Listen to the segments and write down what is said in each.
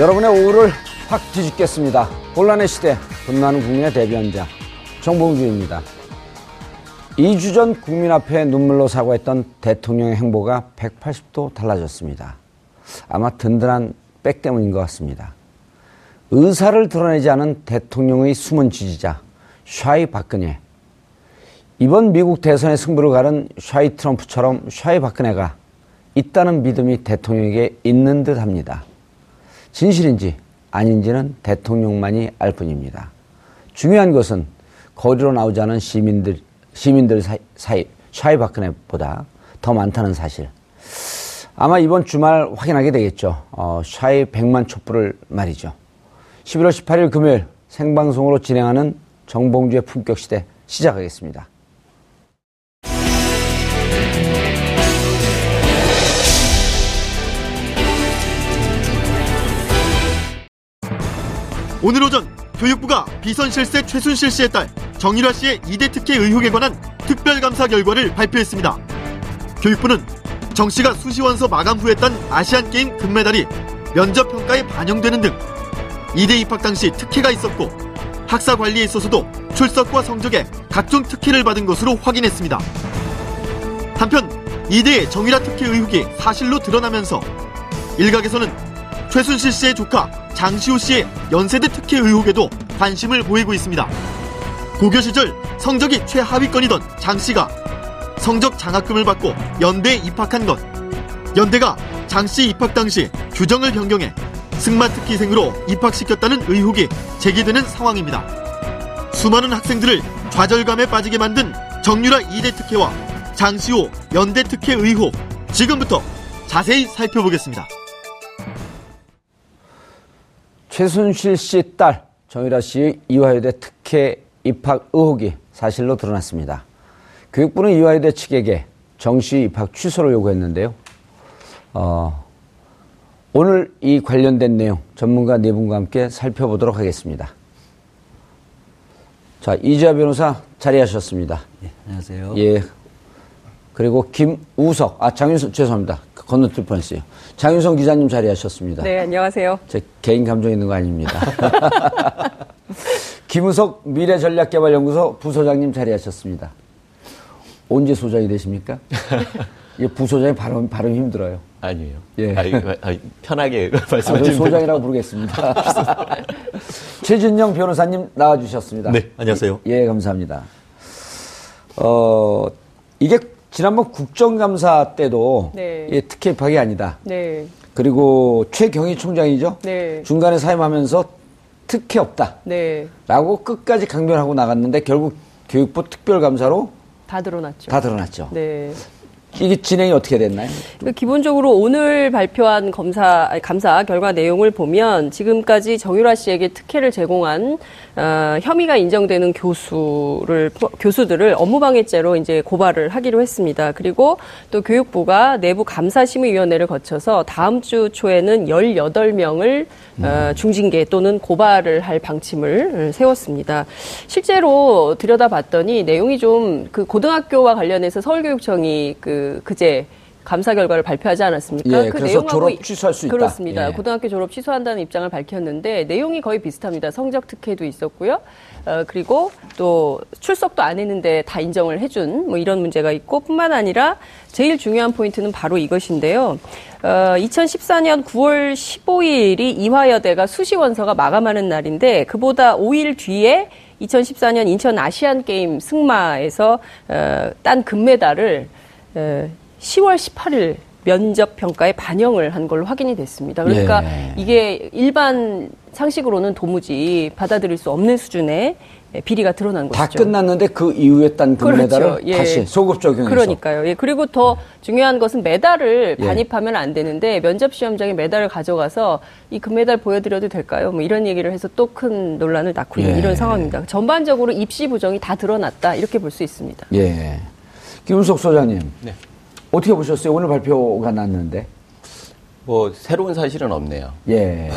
여러분의 오후를 확 뒤집겠습니다. 혼란의 시대, 분노하는 국민의 대변자 정봉주입니다. 2주 전 국민 앞에 눈물로 사과했던 대통령의 행보가 180도 달라졌습니다. 아마 든든한 백 때문인 것 같습니다. 의사를 드러내지 않은 대통령의 숨은 지지자 shy 박근혜. 이번 미국 대선의 승부를 가른 shy 트럼프처럼 shy 박근혜가 있다는 믿음이 대통령에게 있는 듯 합니다. 진실인지 아닌지는 대통령만이 알 뿐입니다. 중요한 것은 거리로 나오지 않은 시민들, 시민들 사이, 사이 샤이 박근혜보다 더 많다는 사실. 아마 이번 주말 확인하게 되겠죠. 어, 샤이 100만 촛불을 말이죠. 11월 18일 금요일 생방송으로 진행하는 정봉주의 품격시대 시작하겠습니다. 오늘 오전 교육부가 비선실세 최순실 씨의 딸 정유라 씨의 이대 특혜 의혹에 관한 특별감사 결과를 발표했습니다. 교육부는 정 씨가 수시원서 마감 후에 딴 아시안게임 금메달이 면접 평가에 반영되는 등 이대 입학 당시 특혜가 있었고 학사 관리에 있어서도 출석과 성적에 각종 특혜를 받은 것으로 확인했습니다. 한편 이대의 정유라 특혜 의혹이 사실로 드러나면서 일각에서는 최순실 씨의 조카 장시호 씨의 연세대 특혜 의혹에도 관심을 보이고 있습니다. 고교 시절 성적이 최하위권이던 장 씨가 성적 장학금을 받고 연대에 입학한 것, 연대가 장 씨 입학 당시 규정을 변경해 승마 특기생으로 입학시켰다는 의혹이 제기되는 상황입니다. 수많은 학생들을 좌절감에 빠지게 만든 정유라 이대 특혜와 장시호 연대 특혜 의혹 지금부터 자세히 살펴보겠습니다. 최순실 씨 딸 정유라 씨의 이화여대 특혜 입학 의혹이 사실로 드러났습니다. 교육부는 이화여대 측에게 정시 입학 취소를 요구했는데요. 어, 오늘 이 관련된 내용 전문가 네 분과 함께 살펴보도록 하겠습니다. 자, 이지아 변호사 자리하셨습니다. 네, 안녕하세요. 예. 그리고 김우석, 아, 장윤석, 죄송합니다. 건너뛸 뻔했어요. 장윤성 기자님 자리하셨습니다. 네, 안녕하세요. 제 개인 감정 있는 거 아닙니다. 김우석 미래전략개발연구소 부소장님 자리하셨습니다. 언제 소장이 되십니까? 이 부소장이 발음, 발음 힘들어요. 아니에요. 예. 아, 아, 편하게 아, 말씀하시면 소장이라고 부르겠습니다. 최진영 변호사님 나와주셨습니다. 네, 안녕하세요. 예, 감사합니다. 어, 이게 지난번 국정감사 때도 네. 예, 특혜 입학이 아니다. 네. 그리고 최경희 총장이죠. 네. 중간에 사임하면서 특혜 없다. 네. 라고 끝까지 강변하고 나갔는데 결국 교육부 특별감사로 다 드러났죠. 다 드러났죠. 네. 이게 진행이 어떻게 됐나요? 그 기본적으로 오늘 발표한 검사 감사 결과 내용을 보면 지금까지 정유라 씨에게 특혜를 제공한 어, 혐의가 인정되는 교수를 교수들을 업무방해죄로 이제 고발을 하기로 했습니다. 그리고 또 교육부가 내부 감사심의위원회를 거쳐서 다음 주 초에는 18명을 어, 중징계 또는 고발을 할 방침을 세웠습니다. 실제로 들여다봤더니 내용이 좀 그 고등학교와 관련해서 서울교육청이 그 그제 감사 결과를 발표하지 않았습니까? 예, 그래서 졸업 취소할 수 있다. 그렇습니다. 예. 고등학교 졸업 취소한다는 입장을 밝혔는데 내용이 거의 비슷합니다. 성적 특혜도 있었고요. 어, 그리고 또 출석도 안 했는데 다 인정을 해준 뭐 이런 문제가 있고 뿐만 아니라 제일 중요한 포인트는 바로 이것인데요. 어, 2014년 9월 15일이 이화여대가 수시 원서가 마감하는 날인데 그보다 5일 뒤에 2014년 인천 아시안 게임 승마에서 어, 딴 금메달을 어, 10월 18일 면접 평가에 반영을 한 걸로 확인이 됐습니다. 그러니까 예. 이게 일반 상식으로는 도무지 받아들일 수 없는 수준의 비리가 드러난 다 것이죠. 끝났는데 그 이후에 딴 금메달을 그렇죠. 예. 다시 소급 적용해서 그러니까요. 예. 그리고 더 중요한 것은 메달을 예. 반입하면 안 되는데 면접 시험장에 메달을 가져가서 이 금메달 보여드려도 될까요? 뭐 이런 얘기를 해서 또 큰 논란을 낳고 있는 예. 이런 상황입니다. 전반적으로 입시 부정이 다 드러났다 이렇게 볼 수 있습니다. 예. 김은석 소장님. 네. 어떻게 보셨어요? 오늘 발표가 났는데. 뭐 새로운 사실은 없네요. 예.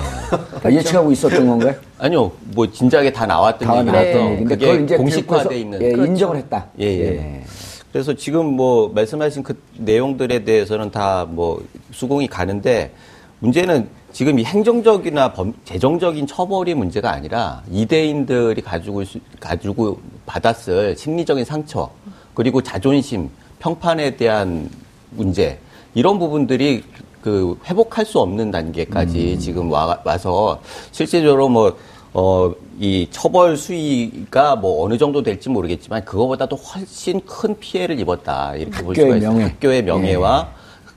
아, 예측하고 있었던 건가요? 아니요, 뭐 진작에 다 나왔던 다 얘기라서 얘기인데 그게 그걸 이제 공식화돼 있는. 예, 그렇죠. 인정을 했다. 예, 예. 그래서 지금 뭐 말씀하신 그 내용들에 대해서는 다 뭐 수긍이 가는데 문제는 지금 이 행정적이나 범, 재정적인 처벌이 문제가 아니라 이대인들이 가지고 수- 가지고 받았을 심리적인 상처 그리고 자존심 평판에 대한 문제 이런 부분들이 그 회복할 수 없는 단계까지 지금 와, 와서 실제적으로 뭐 어, 이 처벌 수위가 뭐 어느 정도 될지 모르겠지만 그거보다도 훨씬 큰 피해를 입었다. 이렇게 볼 수가 학교의 있어요. 명예. 학교의 명예와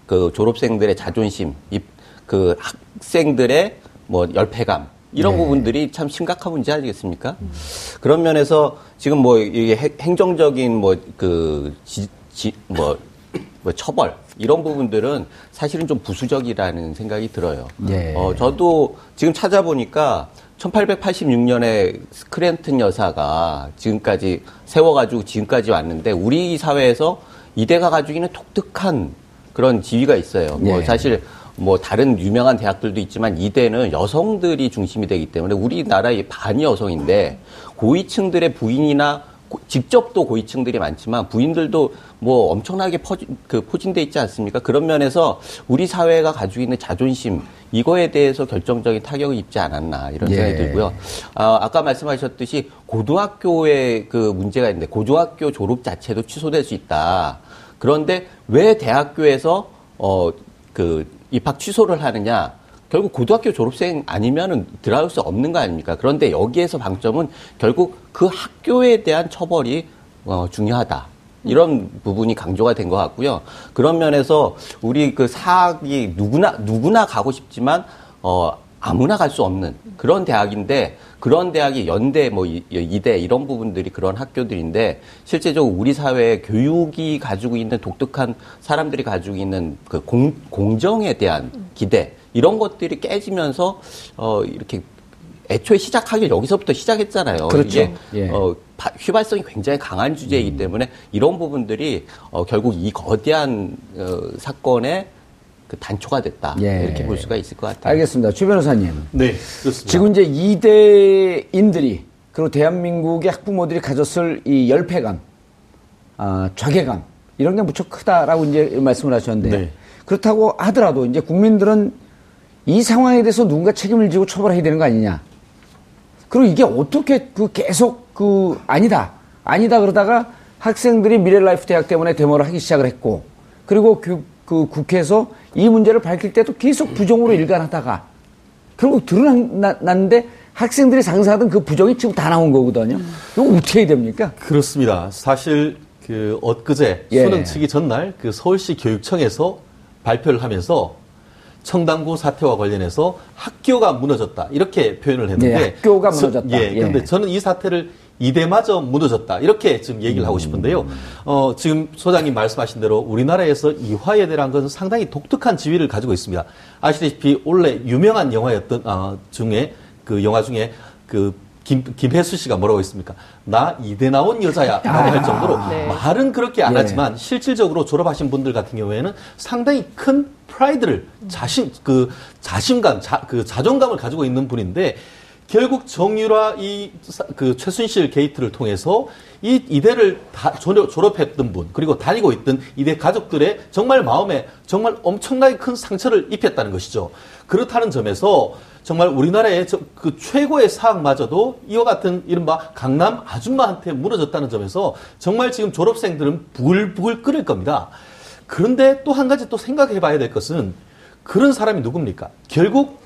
그 졸업생들의 자존심, 이- 그 학생들의 뭐 열패감 이런 네. 부분들이 참 심각한 문제 아니겠습니까? 그런 면에서 지금 뭐 이게 행- 행정적인 뭐그 뭐, 뭐 처벌 이런 부분들은 사실은 좀 부수적이라는 생각이 들어요. 예. 어, 저도 지금 찾아보니까 1886년에 스크랜튼 여사가 지금까지 세워가지고 지금까지 왔는데 우리 사회에서 이대가 가지고 있는 독특한 그런 지위가 있어요. 뭐 예. 사실 뭐 다른 유명한 대학들도 있지만 이대는 여성들이 중심이 되기 때문에 우리나라의 반이 여성인데 고위층들의 부인이나 고- 직접 또 고위층들이 많지만 부인들도 뭐 엄청나게 퍼지, 그 포진돼 있지 않습니까? 그런 면에서 우리 사회가 가지고 있는 자존심 이거에 대해서 결정적인 타격을 입지 않았나 이런 예. 생각이 들고요. 아, 아까 말씀하셨듯이 고등학교에 그 문제가 있는데 고등학교 졸업 자체도 취소될 수 있다. 그런데 왜 대학교에서 어 그 입학 취소를 하느냐? 결국 고등학교 졸업생 아니면은 들어갈 수 없는 거 아닙니까? 그런데 여기에서 방점은 결국 그 학교에 대한 처벌이 어, 중요하다. 이런 부분이 강조가 된 것 같고요. 그런 면에서 우리 그 사학이 누구나 누구나 가고 싶지만 어 아무나 갈 수 없는 그런 대학인데 그런 대학이 연대 뭐 이- 이대 이런 부분들이 그런 학교들인데 실제적으로 우리 사회의 교육이 가지고 있는 독특한 사람들이 가지고 있는 그 공, 공정에 대한 기대 이런 것들이 깨지면서 어 이렇게 애초에 시작하기 여기서부터 시작했잖아요. 그렇죠. 이게 예. 어, 바- 휘발성이 굉장히 강한 주제이기 음. 때문에 이런 부분들이 어, 결국 이 거대한 어, 사건의 그 단초가 됐다 예. 이렇게 볼 수가 있을 것 같아요. 알겠습니다. 최 변호사님. 네, 그렇습니다. 지금 이제 이대인들이 그리고 대한민국의 학부모들이 가졌을 이 열패감, 아, 좌괴감 이런 게 무척 크다라고 이제 말씀을 하셨는데 네. 그렇다고 하더라도 이제 국민들은 이 상황에 대해서 누군가 책임을 지고 처벌해야 되는 거 아니냐. 그리고 이게 어떻게 그 계속 그 아니다 아니다 그러다가 학생들이 미래라이프 대학 때문에 데모를 하기 시작을 했고 그리고 그, 그 국회에서 이 문제를 밝힐 때도 계속 부정으로 일관하다가 결국 드러났는데 학생들이 상상하던 그 부정이 지금 다 나온 거거든요. 이거 어떻게 해야 됩니까? 그렇습니다. 사실 그 엊그제 예. 수능 치기 전날 그 서울시 교육청에서 발표를 하면서 청담고 사태와 관련해서 학교가 무너졌다 이렇게 표현을 했는데 예, 학교가 저- 무너졌다. 예, 예. 그런데 저는 이 사태를 이대마저 무너졌다 이렇게 지금 얘기를 하고 싶은데요. 어, 지금 소장님 말씀하신 대로 우리나라에서 이화여대라는 것은 상당히 독특한 지위를 가지고 있습니다. 아시다시피 원래 유명한 영화였던 어, 중에 그 영화 중에 그 김, 김혜수 씨가 뭐라고 했습니까? 나 이대 나온 여자야. 라고 할 정도로 네. 말은 그렇게 안 예. 하지만 실질적으로 졸업하신 분들 같은 경우에는 상당히 큰 프라이드를 자신, 그 자신감, 자, 그 자존감을 가지고 있는 분인데 결국 정유라 이 그 최순실 게이트를 통해서 이 이대를 다 졸업, 졸업했던 분 그리고 다니고 있던 이대 가족들의 정말 마음에 정말 엄청나게 큰 상처를 입혔다는 것이죠. 그렇다는 점에서 정말 우리나라의 저- 그 최고의 사학마저도 이와 같은 이른바 강남 아줌마한테 무너졌다는 점에서 정말 지금 졸업생들은 부글부글 끓을 겁니다. 그런데 또 한 가지 또 생각해 봐야 될 것은 그런 사람이 누굽니까? 결국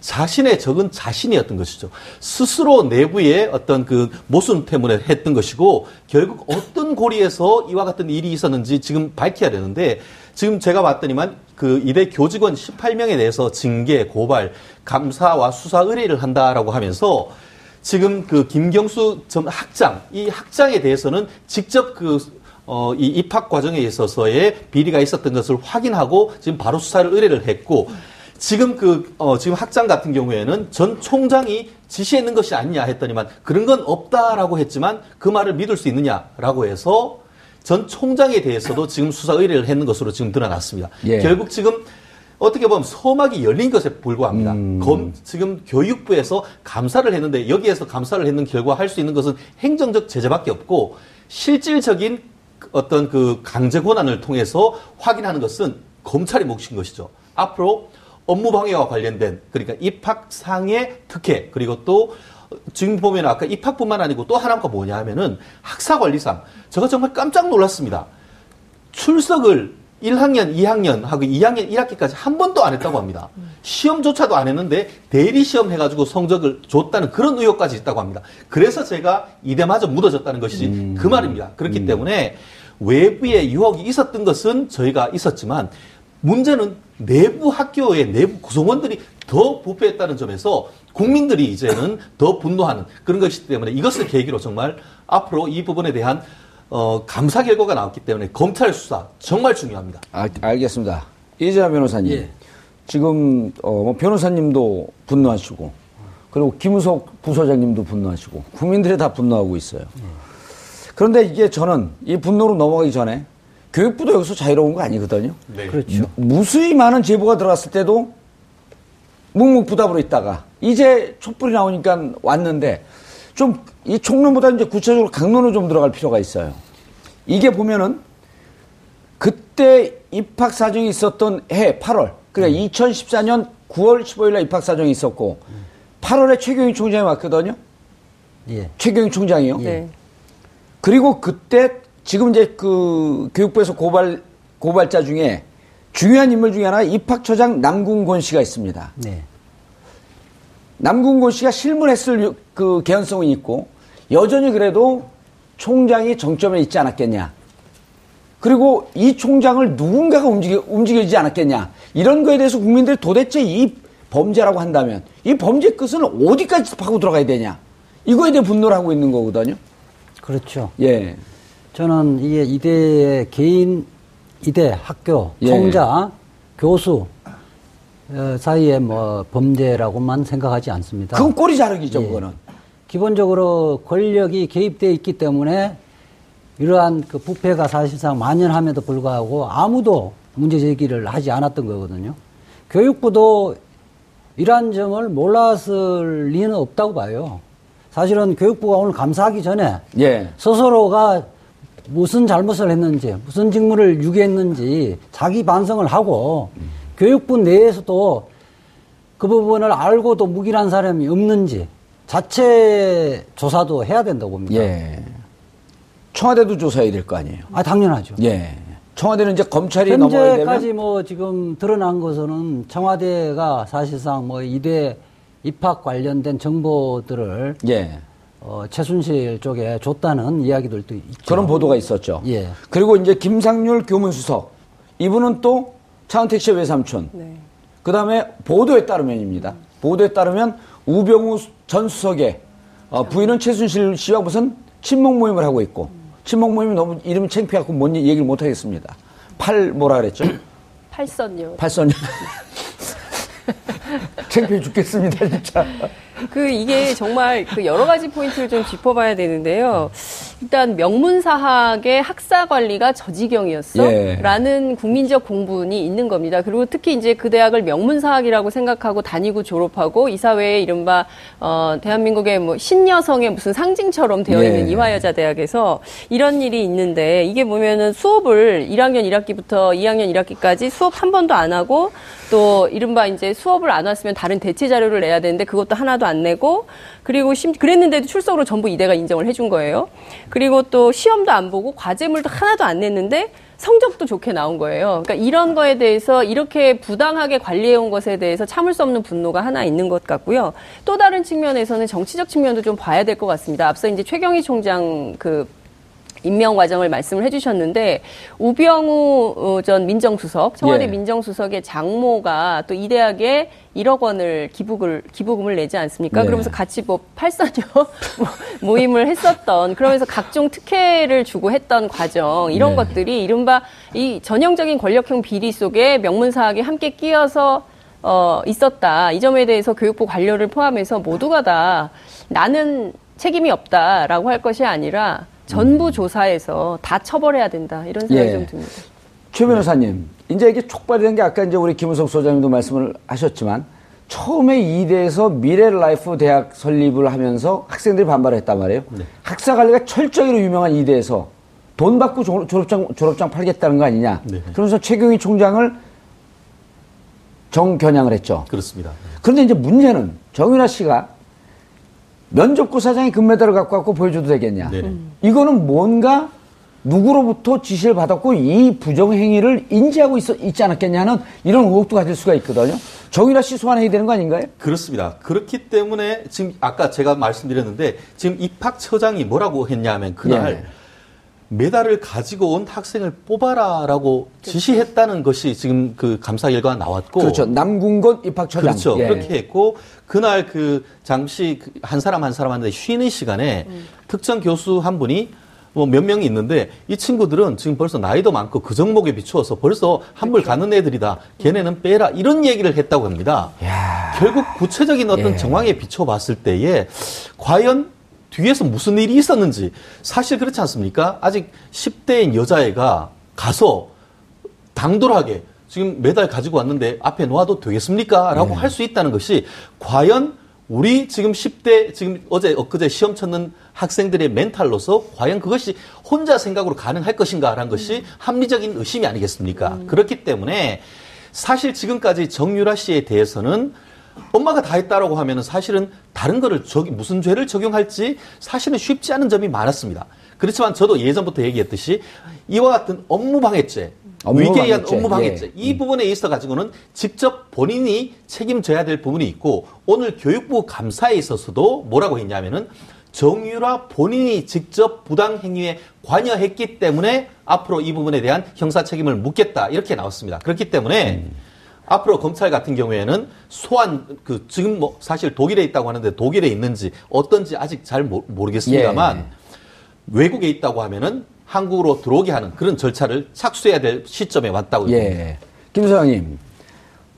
자신의 적은 자신이었던 것이죠. 스스로 내부의 어떤 그 모순 때문에 했던 것이고 결국 어떤 고리에서 이와 같은 일이 있었는지 지금 밝혀야 되는데 지금 제가 봤더니만 그 이대 교직원 18명에 대해서 징계, 고발, 감사와 수사 의뢰를 한다라고 하면서 지금 그 김경수 전 학장, 이 학장에 대해서는 직접 그 어, 이 입학 과정에 있어서의 비리가 있었던 것을 확인하고 지금 바로 수사를 의뢰를 했고 지금 그, 어, 지금 학장 같은 경우에는 전 총장이 지시했는 것이 아니냐 했더니만 그런 건 없다라고 했지만 그 말을 믿을 수 있느냐라고 해서 전 총장에 대해서도 지금 수사 의뢰를 했는 것으로 지금 드러났습니다. 예. 결국 지금 어떻게 보면 서막이 열린 것에 불과합니다. 검, 지금 교육부에서 감사를 했는데 여기에서 감사를 했는 결과 할 수 있는 것은 행정적 제재밖에 없고 실질적인 어떤 그 강제 권한을 통해서 확인하는 것은 검찰이 몫인 것이죠. 앞으로 업무 방해와 관련된 그러니까 입학상의 특혜 그리고 또 지금 보면 아까 입학뿐만 아니고 또 하나가 뭐냐 하면은 학사 관리상 제가 정말 깜짝 놀랐습니다. 출석을 1학년, 2학년 하고 2학년 1학기까지 한 번도 안 했다고 합니다. 시험조차도 안 했는데 대리 시험 해가지고 성적을 줬다는 그런 의혹까지 있다고 합니다. 그래서 제가 이대마저 묻어졌다는 것이지 그 말입니다. 그렇기 때문에 외부에 유혹이 있었던 것은 저희가 있었지만 문제는 내부 학교의 내부 구성원들이 더 부패했다는 점에서 국민들이 이제는 더 분노하는 그런 것이기 때문에 이것을 계기로 정말 앞으로 이 부분에 대한 어, 감사 결과가 나왔기 때문에 검찰 수사 정말 중요합니다. 아, 알겠습니다. 이재하 변호사님. 예. 지금 어, 뭐 변호사님도 분노하시고 그리고 김우석 부소장님도 분노하시고 국민들이 다 분노하고 있어요. 그런데 이게 저는 이 분노로 넘어가기 전에 교육부도 여기서 자유로운 거 아니거든요. 그렇죠. 무수히 많은 제보가 들어갔을 때도 묵묵부답으로 있다가 이제 촛불이 나오니까 왔는데 좀 이 총론보다 이제 구체적으로 강론으로 좀 들어갈 필요가 있어요. 이게 보면은 그때 입학 사정이 있었던 해 8월 그러니까 2014년 9월 15일 날 입학 사정이 있었고 8월에 최경희 총장이 왔거든요. 예. 최경희 총장이요. 네. 그리고 그때 지금 이제 그 교육부에서 고발 고발자 중에 중요한 인물 중에 하나 입학처장 남궁곤 씨가 있습니다. 네. 남궁곤 씨가 실문했을 유- 그 개연성이 있고 여전히 그래도 총장이 정점에 있지 않았겠냐. 그리고 이 총장을 누군가가 움직여, 움직이지 않았겠냐. 이런 거에 대해서 국민들이 도대체 이 범죄라고 한다면 이 범죄 끝은 어디까지 파고 들어가야 되냐. 이거에 대해 분노를 하고 있는 거거든요. 그렇죠. 예. 저는 이게 이대의 개인, 이대 학교, 예. 총자, 교수 어, 사이의 뭐 범죄라고만 생각하지 않습니다. 그건 꼬리 자르기죠, 예. 그거는. 기본적으로 권력이 개입되어 있기 때문에 이러한 그 부패가 사실상 만연함에도 불구하고 아무도 문제 제기를 하지 않았던 거거든요. 교육부도 이러한 점을 몰랐을 리는 없다고 봐요. 사실은 교육부가 오늘 감사하기 전에 예. 스스로가 무슨 잘못을 했는지, 무슨 직무를 유기했는지 자기 반성을 하고 교육부 내에서도 그 부분을 알고도 묵인한 사람이 없는지 자체 조사도 해야 된다고 봅니다. 예. 청와대도 조사해야 될 거 아니에요. 아, 당연하죠. 예. 청와대는 이제 검찰이 넘어야 현재까지 되면 뭐 지금 드러난 것은 청와대가 사실상 뭐 이대 입학 관련된 정보들을 예. 어, 최순실 쪽에 줬다는 이야기들도 있죠. 그런 보도가 있었죠. 예. 그리고 이제 김상률 교문수석 이분은 또 차은택 씨의 외삼촌. 네. 그 다음에 보도에 따르면입니다. 보도에 따르면 우병우 전 수석의 어, 부인은 최순실 씨와 무슨 친목 모임을 하고 있고 친목 모임이 너무 이름이 창피하고 뭔 얘기를 못 하겠습니다. 팔 뭐라 그랬죠? 팔선요. 팔선 창피해 죽겠습니다 진짜. 그 이게 정말 그 여러 가지 포인트를 좀 짚어봐야 되는데요. 일단 명문사학의 학사 관리가 저지경이었어? 예. 라는 국민적 공분이 있는 겁니다. 그리고 특히 이제 그 대학을 명문사학이라고 생각하고 다니고 졸업하고 이 사회에 이른바 어, 대한민국의 뭐 신여성의 무슨 상징처럼 되어 있는 예. 이화여자 대학에서 이런 일이 있는데 이게 보면은 수업을 1학년 1학기부터 2학년 1학기까지 수업 한 번도 안 하고 또 이른바 이제 수업을 안 왔으면 다른 대체 자료를 내야 되는데 그것도 하나도 안 내고 그리고 심 그랬는데도 출석으로 전부 이대가 인정을 해준 거예요. 그리고 또 시험도 안 보고 과제물도 하나도 안 냈는데 성적도 좋게 나온 거예요. 그러니까 이런 거에 대해서 이렇게 부당하게 관리해온 것에 대해서 참을 수 없는 분노가 하나 있는 것 같고요. 또 다른 측면에서는 정치적 측면도 좀 봐야 될 것 같습니다. 앞서 이제 최경희 총장 그 임명 과정을 말씀을 해주셨는데 우병우 어, 전 민정수석 청와대 예. 민정수석의 장모가 또 이 대학에 1억 원을 기부를 기부금을 내지 않습니까? 네. 그러면서 같이 뭐 팔선녀 모임을 했었던 그러면서 각종 특혜를 주고 했던 과정 이런 네. 것들이 이른바 이 전형적인 권력형 비리 속에 명문사학이 함께 끼어서 어, 있었다. 이 점에 대해서 교육부 관료를 포함해서 모두가 다 나는 책임이 없다라고 할 것이 아니라 전부 조사해서 다 처벌해야 된다. 이런 생각이 예. 좀 듭니다. 최 변호사님, 이제 이게 촉발이 된 게 아까 이제 우리 김우석 소장님도 말씀을 하셨지만 처음에 이대에서 미래 라이프 대학 설립을 하면서 학생들이 반발을 했단 말이에요. 학사 관리가 철저히로 유명한 이대에서 돈 받고 졸- 졸업장 졸업장 팔겠다는 거 아니냐. 네. 그러면서 최경희 총장을 정겨냥을 했죠. 그렇습니다. 그런데 이제 문제는 정윤아 씨가 면접고 사장이 금메달을 갖고 왔고 보여줘도 되겠냐. 네네. 이거는 뭔가 누구로부터 지시를 받았고 이 부정행위를 인지하고 있, 있지 않았겠냐는 이런 의혹도 가질 수가 있거든요. 정윤아 씨 소환해야 되는 거 아닌가요? 그렇습니다. 그렇기 때문에 지금 아까 제가 말씀드렸는데 지금 입학처장이 뭐라고 했냐면 그날 예. 메달을 가지고 온 학생을 뽑아라라고 지시했다는 것이 지금 그 감사 결과가 나왔고 그렇죠. 남궁건 입학처장. 그렇죠. 예. 그렇게 했고 그날 그 잠시 그한 사람 한 사람한테 쉬는 시간에 특정 교수 한 분이 뭐 몇 명이 있는데 이 친구들은 지금 벌써 나이도 많고 그 종목에 비추어서 벌써 한물 가는 애들이다. 걔네는 빼라. 이런 얘기를 했다고 합니다. 결국 구체적인 어떤 예. 정황에 비춰봤을 때에 과연 뒤에서 무슨 일이 있었는지 사실 그렇지 않습니까? 아직 10대인 여자애가 가서 당돌하게 지금 메달 가지고 왔는데 앞에 놓아도 되겠습니까? 라고 할수 있다는 것이 과연 우리 지금 10대 지금 어제 엊그제 시험 쳤는 학생들의 멘탈로서 과연 그것이 혼자 생각으로 가능할 것인가라는 것이 합리적인 의심이 아니겠습니까? 그렇기 때문에 사실 지금까지 정유라 씨에 대해서는 엄마가 다 했다라고 하면은 사실은 다른 거를 적, 무슨 죄를 적용할지 사실은 쉽지 않은 점이 많았습니다. 그렇지만 저도 예전부터 얘기했듯이 이와 같은 업무방해죄, 업무 위계에 의한 방해죄, 업무방해죄 예. 이 부분에 있어 가지고는 직접 본인이 책임져야 될 부분이 있고 오늘 교육부 감사에 있어서도 뭐라고 했냐면은 정유라 본인이 직접 부당 행위에 관여했기 때문에 앞으로 이 부분에 대한 형사 책임을 묻겠다 이렇게 나왔습니다. 그렇기 때문에 음. 앞으로 검찰 같은 경우에는 소환 그 지금 뭐 사실 독일에 있다고 하는데 독일에 있는지 어떤지 아직 잘 모, 모르겠습니다만 예. 외국에 있다고 하면은 한국으로 들어오게 하는 그런 절차를 착수해야 될 시점에 왔다고 봅니다. 예. 김 소장님,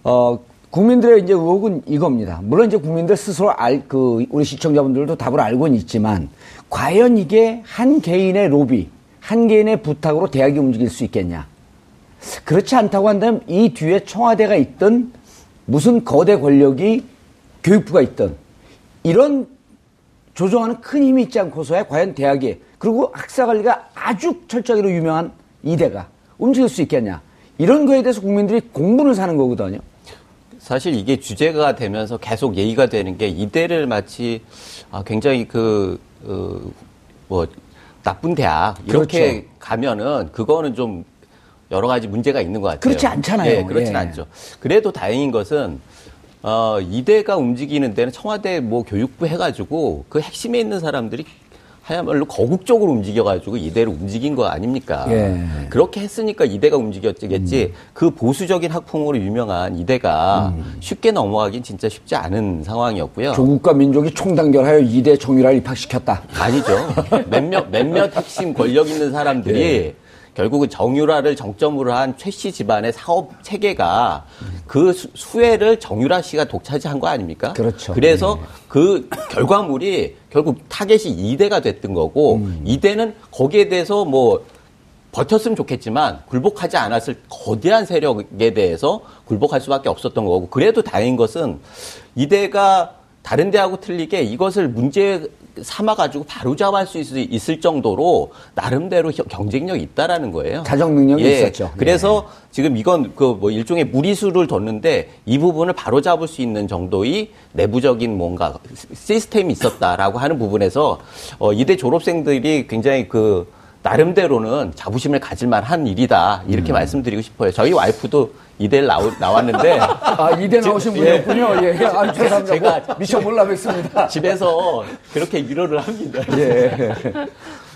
어, 국민들의 이제 의혹은 이겁니다. 물론 이제 국민들 스스로 알, 그, 우리 시청자분들도 답을 알고는 있지만, 과연 이게 한 개인의 로비, 한 개인의 부탁으로 대학이 움직일 수 있겠냐? 그렇지 않다고 한다면 이 뒤에 청와대가 있든 무슨 거대 권력이 교육부가 있든 이런 조정하는 큰 힘이 있지 않고서야 과연 대학이 그리고 학사 관리가 아주 철저히로 유명한 이대가 움직일 수 있겠냐 이런 거에 대해서 국민들이 공분을 사는 거거든요. 사실 이게 주제가 되면서 계속 얘기가 되는 게 이대를 마치 아, 굉장히 그, 어, 뭐, 나쁜 대학, 이렇게 그렇죠. 가면은 그거는 좀 여러 가지 문제가 있는 것 같아요. 그렇지 않잖아요. 예, 그렇진 예. 않죠. 그래도 다행인 것은 어, 이대가 움직이는 데는 청와대 뭐 교육부 해가지고 그 핵심에 있는 사람들이 하야말로 거국적으로 움직여가지고 이대를 움직인 거 아닙니까? 예. 그렇게 했으니까 이대가 움직였겠지. 그 보수적인 학풍으로 유명한 이대가 쉽게 넘어가긴 진짜 쉽지 않은 상황이었고요. 조국과 민족이 총단결하여 이대 정유라를 입학시켰다. 아니죠. 몇몇 몇몇 핵심 권력 있는 사람들이 결국은 정유라를 정점으로 한 최 씨 집안의 사업 체계가 그 수- 수혜를 정유라 씨가 독차지한 거 아닙니까? 그렇죠. 그래서 그 결과물이 결국 타겟이 이대가 됐던 거고 음. 이대는 거기에 대해서 뭐 버텼으면 좋겠지만 굴복하지 않았을 거대한 세력에 대해서 굴복할 수밖에 없었던 거고 그래도 다행인 것은 이대가 다른 데하고 틀리게 이것을 문제 삼아가지고 바로 잡을 수 있- 있을 정도로 나름대로 혀- 경쟁력이 있다라는 거예요. 자정 능력이 예, 있었죠. 그래서 지금 이건 그 뭐 일종의 무리수를 뒀는데 이 부분을 바로 잡을 수 있는 정도의 내부적인 뭔가 시스템이 있었다라고 하는 부분에서 어, 이대 졸업생들이 굉장히 그 나름대로는 자부심을 가질 만한 일이다 음. 이렇게 말씀드리고 싶어요. 저희 와이프도 이대를 나오, 나왔는데 아, 이대 나오신 예. 분이었군요. 예, 아, 죄송합니다. 제가- 뭐, 미처 몰라 뵙습니다. 집에서 그렇게 위로를 합니다. 예.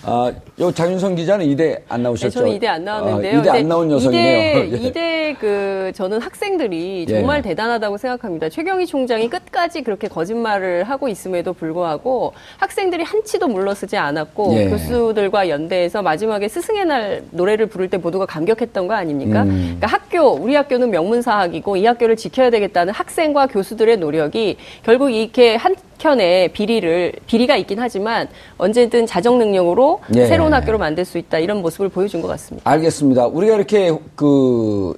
아, 요 장윤성 기자는 이대 안 네, 나오셨죠? 저는 이대 안 나왔는데요. 아, 이대 안 나온 녀석이네요. 이대, 예. 이대 그 저는 학생들이 예. 정말 대단하다고 생각합니다. 최경희 총장이 끝까지 그렇게 거짓말을 하고 있음에도 불구하고 학생들이 한치도 물러서지 않았고 예. 교수들과 연대해서 마지막에 스승의 날 노래를 부를 때 모두가 감격했던 거 아닙니까? 음. 그러니까 학교 우리 학교는 명문사학이고 이 학교를 지켜야 되겠다는 학생과 교수들의 노력이 결국 이렇게 한 켠에 비리를 비리가 있긴 하지만 언제든 자정 능력으로 예. 새로운 학교로 만들 수 있다 이런 모습을 보여준 것 같습니다. 알겠습니다. 우리가 이렇게 그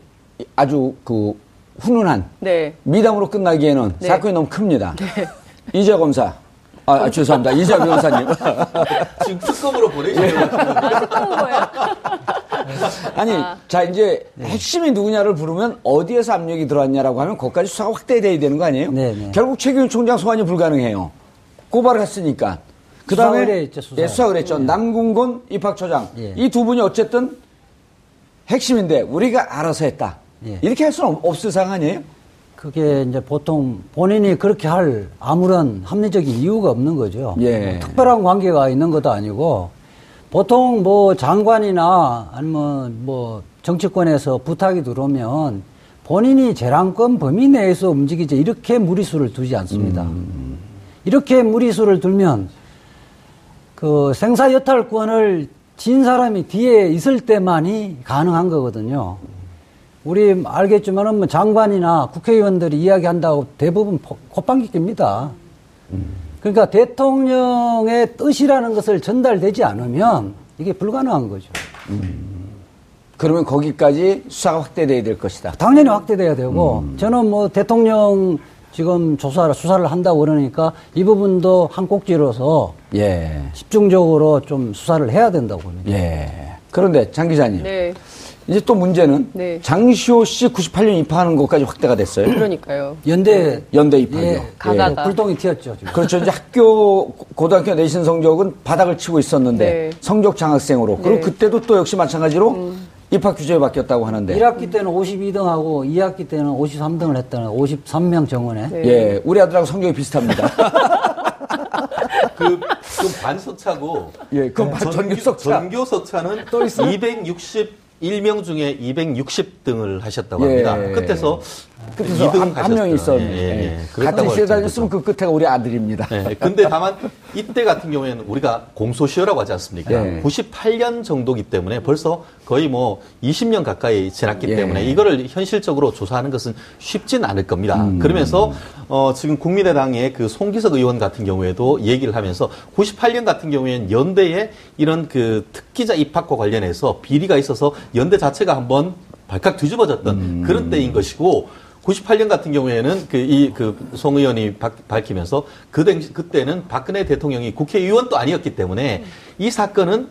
아주 그 훈훈한 네. 미담으로 끝나기에는 네. 사건이 너무 큽니다. 이재 검사. 아, 아, 죄송합니다. 이재 변호사님. 지금 특검으로 보내시는 아, 특검은 뭐예요? 아니, 자, 이제 핵심이 누구냐를 부르면 어디에서 압력이 들어왔냐라고 하면 거기까지 수사가 확대돼야 되는 거 아니에요? 네, 네. 결국 최규일 총장 소환이 불가능해요. 고발을 했으니까. 그 다음에 했죠, 수사. 예, 수사를 했죠. 남궁곤 입학처장. 예. 이두 분이 어쨌든 핵심인데 우리가 알아서 했다. 예. 이렇게 할 수는 없- 없을 상황 아니에요? 그게 이제 보통 본인이 그렇게 할 아무런 합리적인 이유가 없는 거죠. 예. 뭐 특별한 관계가 있는 것도 아니고 보통 뭐 장관이나 아니면 뭐 정치권에서 부탁이 들어오면 본인이 재량권 범위 내에서 움직이지 이렇게 무리수를 두지 않습니다. 이렇게 무리수를 두면 그 생사 여탈권을 진 사람이 뒤에 있을 때만이 가능한 거거든요. 우리 알겠지만은 뭐 장관이나 국회의원들이 이야기한다고 대부분 포- 콧방귀 낍니다. 그러니까 대통령의 뜻이라는 것을 전달되지 않으면 이게 불가능한 거죠. 그러면 거기까지 수사가 확대돼야 될 것이다. 당연히 확대돼야 되고 저는 뭐 대통령 지금 조사를 수사를 한다고 그러니까 이 부분도 한 꼭지로서 예. 집중적으로 좀 수사를 해야 된다고 봅니다. 예. 그런데 장 기자님. 네, 이제 또 문제는 네. 장시호 씨 98년 입학하는 것까지 확대가 됐어요. 그러니까요. 연대 연대 입학이요. 예, 가다가. 불똥이 튀었죠. 지금. 그렇죠. 이제 학교 고등학교 내신 성적은 바닥을 치고 있었는데 네. 성적 장학생으로 그리고 네. 그때도 또 역시 마찬가지로 입학 규제가 바뀌었다고 하는데 1학기 때는 52등하고 2학기 때는 53등을 했다는 53명 정원에 네. 예 우리 아들하고 성적이 비슷합니다. 그, 그 반석차고 예, 그건 반- 전교석차. 전교석차는 또 있어요? 261명 중에 260등을 하셨다고 예. 합니다. 끝에서 끝에서 한, 한 명이 하셨어요. 있었는데 예, 예, 예. 같은 할지도 다녔으면 그 끝에가 우리 아들입니다. 네, 근데 다만 이때 같은 경우에는 우리가 공소시효라고 하지 않습니까? 예. 98년 정도기 때문에 벌써 거의 뭐 20년 가까이 지났기 예. 때문에 이거를 현실적으로 조사하는 것은 쉽진 않을 겁니다. 음. 그러면서 어, 지금 국민의당의 그 송기석 의원 같은 경우에도 얘기를 하면서 98년 같은 경우에는 연대에 이런 그 특기자 입학과 관련해서 비리가 있어서 연대 자체가 한번 발칵 뒤집어졌던 음. 그런 때인 것이고 98년 같은 경우에는 그 이그 송 의원이 박- 밝히면서 그 당시 그때는 박근혜 대통령이 국회의원도 아니었기 때문에 이 사건은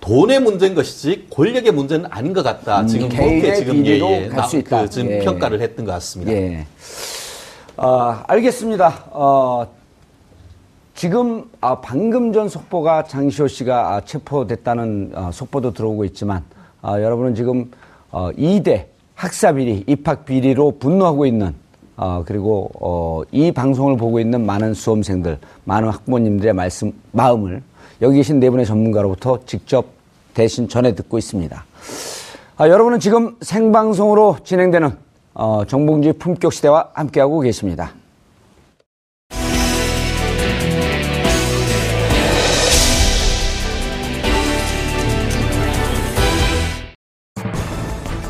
돈의 문제인 것이지 권력의 문제는 아닌 것 같다. 지금 음, 개인의 그렇게 지금 예, 예, 나-. 그 지금 예. 평가를 했던 것 같습니다. 예. 아, 알겠습니다. 어, 지금 아, 방금 전 속보가 장시호 씨가 아, 체포됐다는 어, 속보도 들어오고 있지만 아, 여러분은 지금 어, 2대 학사 비리, 입학 비리로 분노하고 있는 어, 그리고 어, 이 방송을 보고 있는 많은 수험생들, 많은 학부모님들의 말씀, 마음을 여기 계신 네 분의 전문가로부터 직접 대신 전해 듣고 있습니다. 아, 여러분은 지금 생방송으로 진행되는 어, 정봉주의 품격 시대와 함께하고 계십니다.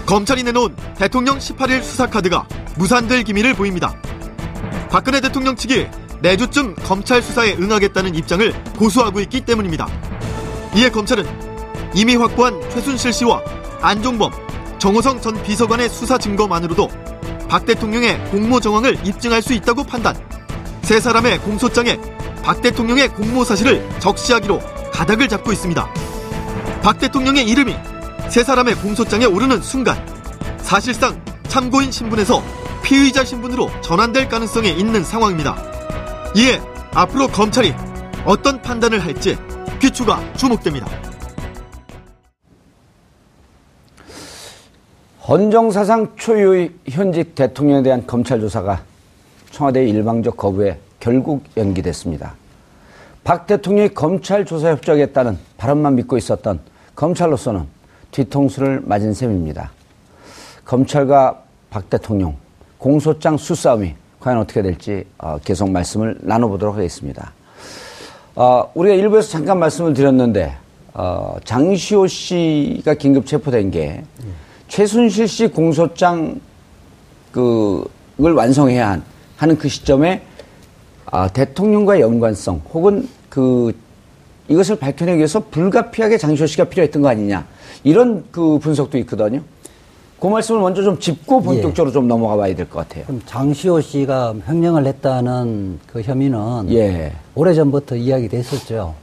검찰이 내놓은 대통령 18일 수사카드가 무산될 기미를 보입니다. 박근혜 대통령 측이 내주쯤 검찰 수사에 응하겠다는 입장을 고수하고 있기 때문입니다. 이에 검찰은 이미 확보한 최순실 씨와 안종범, 정호성 전 비서관의 수사 증거만으로도 박 대통령의 공모 정황을 입증할 수 있다고 판단. 세 사람의 공소장에 박 대통령의 공모 사실을 적시하기로 가닥을 잡고 있습니다. 박 대통령의 이름이 세 사람의 공소장에 오르는 순간 사실상 참고인 신분에서 피의자 신분으로 전환될 가능성이 있는 상황입니다. 이에 앞으로 검찰이 어떤 판단을 할지 귀추가 주목됩니다. 헌정사상 초유의 현직 대통령에 대한 검찰 조사가 청와대의 일방적 거부에 결국 연기됐습니다. 박 대통령이 검찰 조사 협조하겠다는 발언만 믿고 있었던 검찰로서는 뒤통수를 맞은 셈입니다. 검찰과 박 대통령 공소장 수싸움이 과연 어떻게 될지 어, 계속 말씀을 나눠보도록 하겠습니다. 어, 우리가 일부에서 잠깐 말씀을 드렸는데 어, 장시호 씨가 긴급 체포된 게 최순실 씨 공소장 그을 완성해야 한, 하는 그 시점에 아, 대통령과 연관성 혹은 그 이것을 밝혀내기 위해서 불가피하게 장시호 씨가 필요했던 거 아니냐 이런 그 분석도 있거든요. 그 말씀을 먼저 좀 짚고 본격적으로 좀 넘어가 봐야 될 것 같아요. 그럼 장시호 씨가 횡령을 했다는 그 혐의는 예. 오래전부터 이야기됐었죠.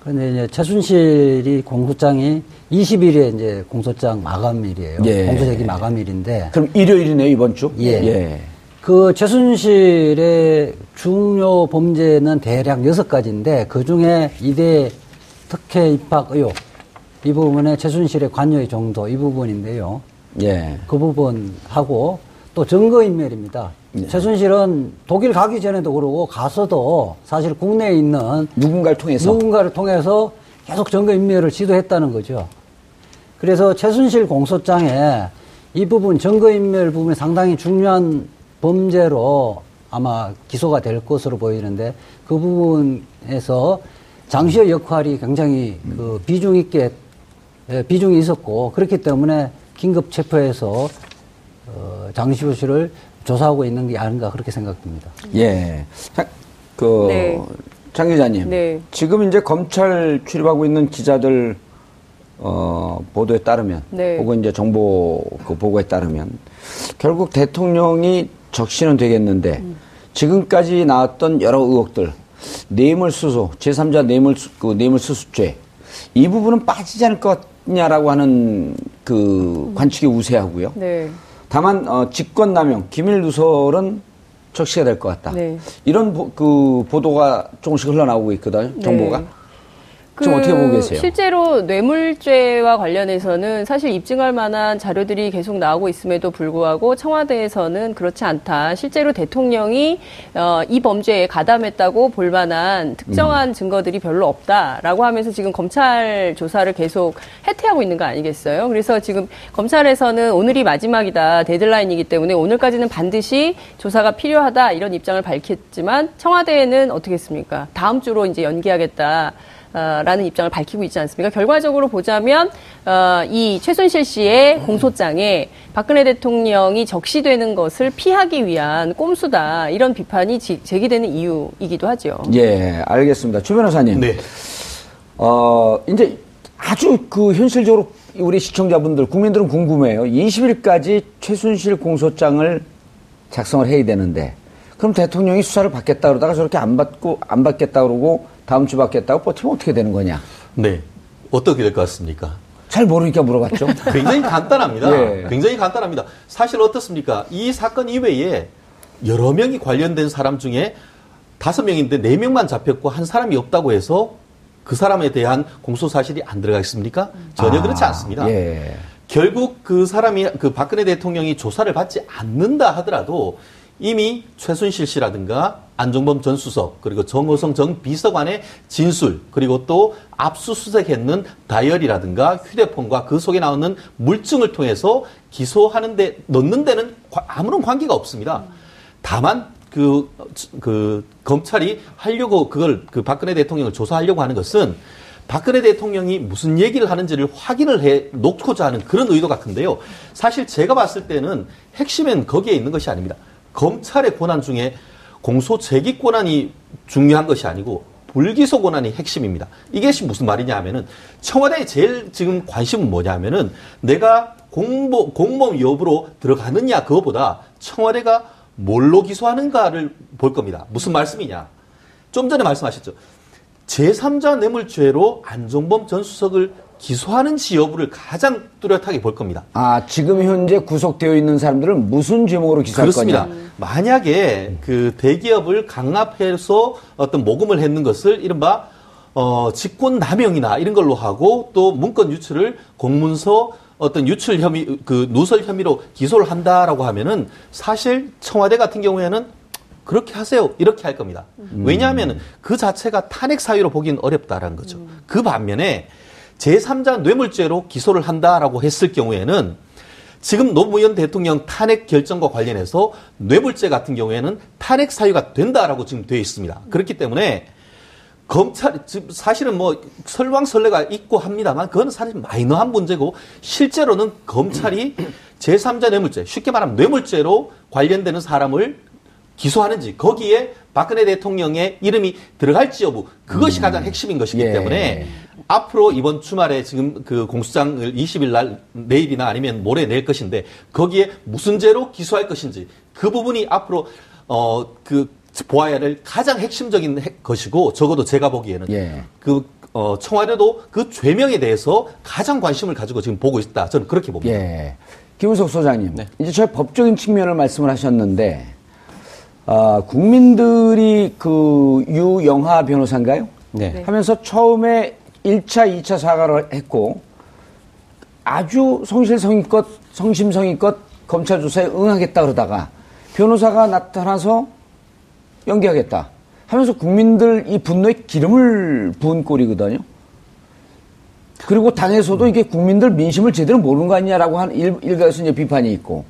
그런데 이제 최순실이 공소장이 20일에 이제 공소장 마감일이에요. 예. 공소제기 마감일인데 그럼 일요일이네요 이번 주. 예. 그 최순실의 중요 범죄는 대략 여섯 가지인데 그 중에 이대 특혜 입학 의혹 이 부분에 최순실의 관여의 정도 이 부분인데요. 예. 그 부분하고 또 증거인멸입니다. 예. 최순실은 독일 가기 전에도 그러고 가서도 사실 국내에 있는 누군가를 통해서 누군가를 통해서 계속 증거인멸을 시도했다는 거죠. 그래서 최순실 공소장에 이 부분 증거인멸 부분이 상당히 중요한 범죄로 아마 기소가 될 것으로 보이는데 그 부분에서 장시의 역할이 굉장히 그 비중 있게 예, 비중이 있었고 그렇기 때문에 긴급 체포해서 어, 장시호 씨를 조사하고 있는 게 아닌가 그렇게 생각됩니다. 예. 자, 그, 네. 장 기자님. 네. 지금 이제 검찰 출입하고 있는 기자들, 어, 보도에 따르면, 네. 혹은 이제 정보 그 보고에 따르면, 결국 대통령이 적시는 되겠는데, 음. 지금까지 나왔던 여러 의혹들, 뇌물수수, 제3자 뇌물, 그 뇌물수수죄, 이 부분은 빠지지 않을 것 같냐라고 하는 그 관측이 우세하고요. 네. 다만 어, 직권남용, 기밀 누설은 적시가 될 것 같다. 네. 이런 보, 그 보도가 조금씩 흘러나오고 있거든요. 정보가. 네. 좀 어떻게 보고 계세요? 실제로 뇌물죄와 관련해서는 사실 입증할 만한 자료들이 계속 나오고 있음에도 불구하고 청와대에서는 그렇지 않다. 실제로 대통령이 어, 이 범죄에 가담했다고 볼 만한 특정한 음. 증거들이 별로 없다라고 하면서 지금 검찰 조사를 계속 해태하고 있는 거 아니겠어요? 그래서 지금 검찰에서는 오늘이 마지막이다 데드라인이기 때문에 오늘까지는 반드시 조사가 필요하다 이런 입장을 밝혔지만 청와대에는 어떻게 했습니까? 다음 주로 이제 연기하겠다. 어, 라는 입장을 밝히고 있지 않습니까? 결과적으로 보자면 어, 이 최순실 씨의 공소장에 박근혜 대통령이 적시되는 것을 피하기 위한 꼼수다 이런 비판이 지- 제기되는 이유이기도 하죠. 예, 알겠습니다. 주 변호사님. 네. 어, 이제 아주 그 현실적으로 우리 시청자분들, 국민들은 궁금해요. 20일까지 최순실 공소장을 작성을 해야 되는데, 그럼 대통령이 수사를 받겠다 그러다가 저렇게 안 받고, 안 받겠다 그러고, 다음 주 받겠다고 버티면 어떻게 되는 거냐? 네. 어떻게 될 것 같습니까? 잘 모르니까 물어봤죠. 굉장히 간단합니다. 예. 굉장히 간단합니다. 사실 어떻습니까? 이 사건 이외에 여러 명이 관련된 사람 중에 다섯 명인데 네 명만 잡혔고 한 사람이 없다고 해서 그 사람에 대한 공소 사실이 안 들어가 있습니까? 전혀 아, 그렇지 않습니다. 예. 결국 그 사람이 그 박근혜 대통령이 조사를 받지 않는다 하더라도 이미 최순실 씨라든가 안종범 전 수석 그리고 정호성 전 비서관의 진술 그리고 또 압수수색했는 다이어리라든가 휴대폰과 그 속에 나오는 물증을 통해서 기소하는데 넣는 데는 과- 아무런 관계가 없습니다. 다만 그, 그 검찰이 하려고 그걸 그 박근혜 대통령을 조사하려고 하는 것은 박근혜 대통령이 무슨 얘기를 하는지를 확인을 해 놓고자 하는 그런 의도가 큰데요. 사실 제가 봤을 때는 핵심은 거기에 있는 것이 아닙니다. 검찰의 권한 중에 공소 제기 권한이 중요한 것이 아니고 불기소 권한이 핵심입니다. 이게 무슨 말이냐 하면은 청와대에 제일 지금 관심은 뭐냐 하면은 내가 공모, 공범 여부로 들어가느냐 그거보다 청와대가 뭘로 기소하는가를 볼 겁니다. 무슨 말씀이냐. 좀 전에 말씀하셨죠. 제3자 뇌물죄로 안종범 전 수석을 기소하는지 여부를 가장 뚜렷하게 볼 겁니다. 아, 지금 현재 구속되어 있는 사람들을 무슨 죄목으로 기소할 그렇습니다. 거냐? 만약에 그 대기업을 강압해서 어떤 모금을 했는 것을 이른바 어, 직권 남용이나 이런 걸로 하고 또 문건 유출을 공문서 어떤 유출 혐의 그 누설 혐의로 기소를 한다라고 하면은 사실 청와대 같은 경우에는 그렇게 하세요 이렇게 할 겁니다. 왜냐하면은 그 자체가 탄핵 사유로 보기는 어렵다라는 거죠. 그 반면에 제3자 뇌물죄로 기소를 한다라고 했을 경우에는 지금 노무현 대통령 탄핵 결정과 관련해서 뇌물죄 같은 경우에는 탄핵 사유가 된다라고 지금 되어 있습니다. 그렇기 때문에 검찰 사실은 뭐 설왕설래가 있고 합니다만 그건 사실 마이너한 문제고 실제로는 검찰이 제3자 뇌물죄 쉽게 말하면 뇌물죄로 관련되는 사람을 기소하는지 거기에 박근혜 대통령의 이름이 들어갈지 여부 그것이 가장 핵심인 것이기 예. 때문에 앞으로 이번 주말에 지금 그 공수장을 20일 날 내일이나 아니면 모레 낼 것인데 거기에 무슨 죄로 기소할 것인지 그 부분이 앞으로 어그 보아야 할 가장 핵심적인 핵- 것이고 적어도 제가 보기에는 예. 그 어, 청와대도 그 죄명에 대해서 가장 관심을 가지고 지금 보고 있다. 저는 그렇게 봅니다. 예. 김은석 소장님, 네. 이제 저희 법적인 측면을 말씀을 하셨는데, 아, 국민들이 그 유영하 변호사인가요? 네. 하면서 처음에 1차, 2차 사과를 했고, 아주 성실성의껏, 성심성의껏 검찰 조사에 응하겠다 그러다가, 변호사가 나타나서 연기하겠다 하면서 국민들 이 분노에 기름을 부은 꼴이거든요. 그리고 당에서도 이게 국민들 민심을 제대로 모르는 거 아니냐라고 하는 일, 일각에서 이제 비판이 있고.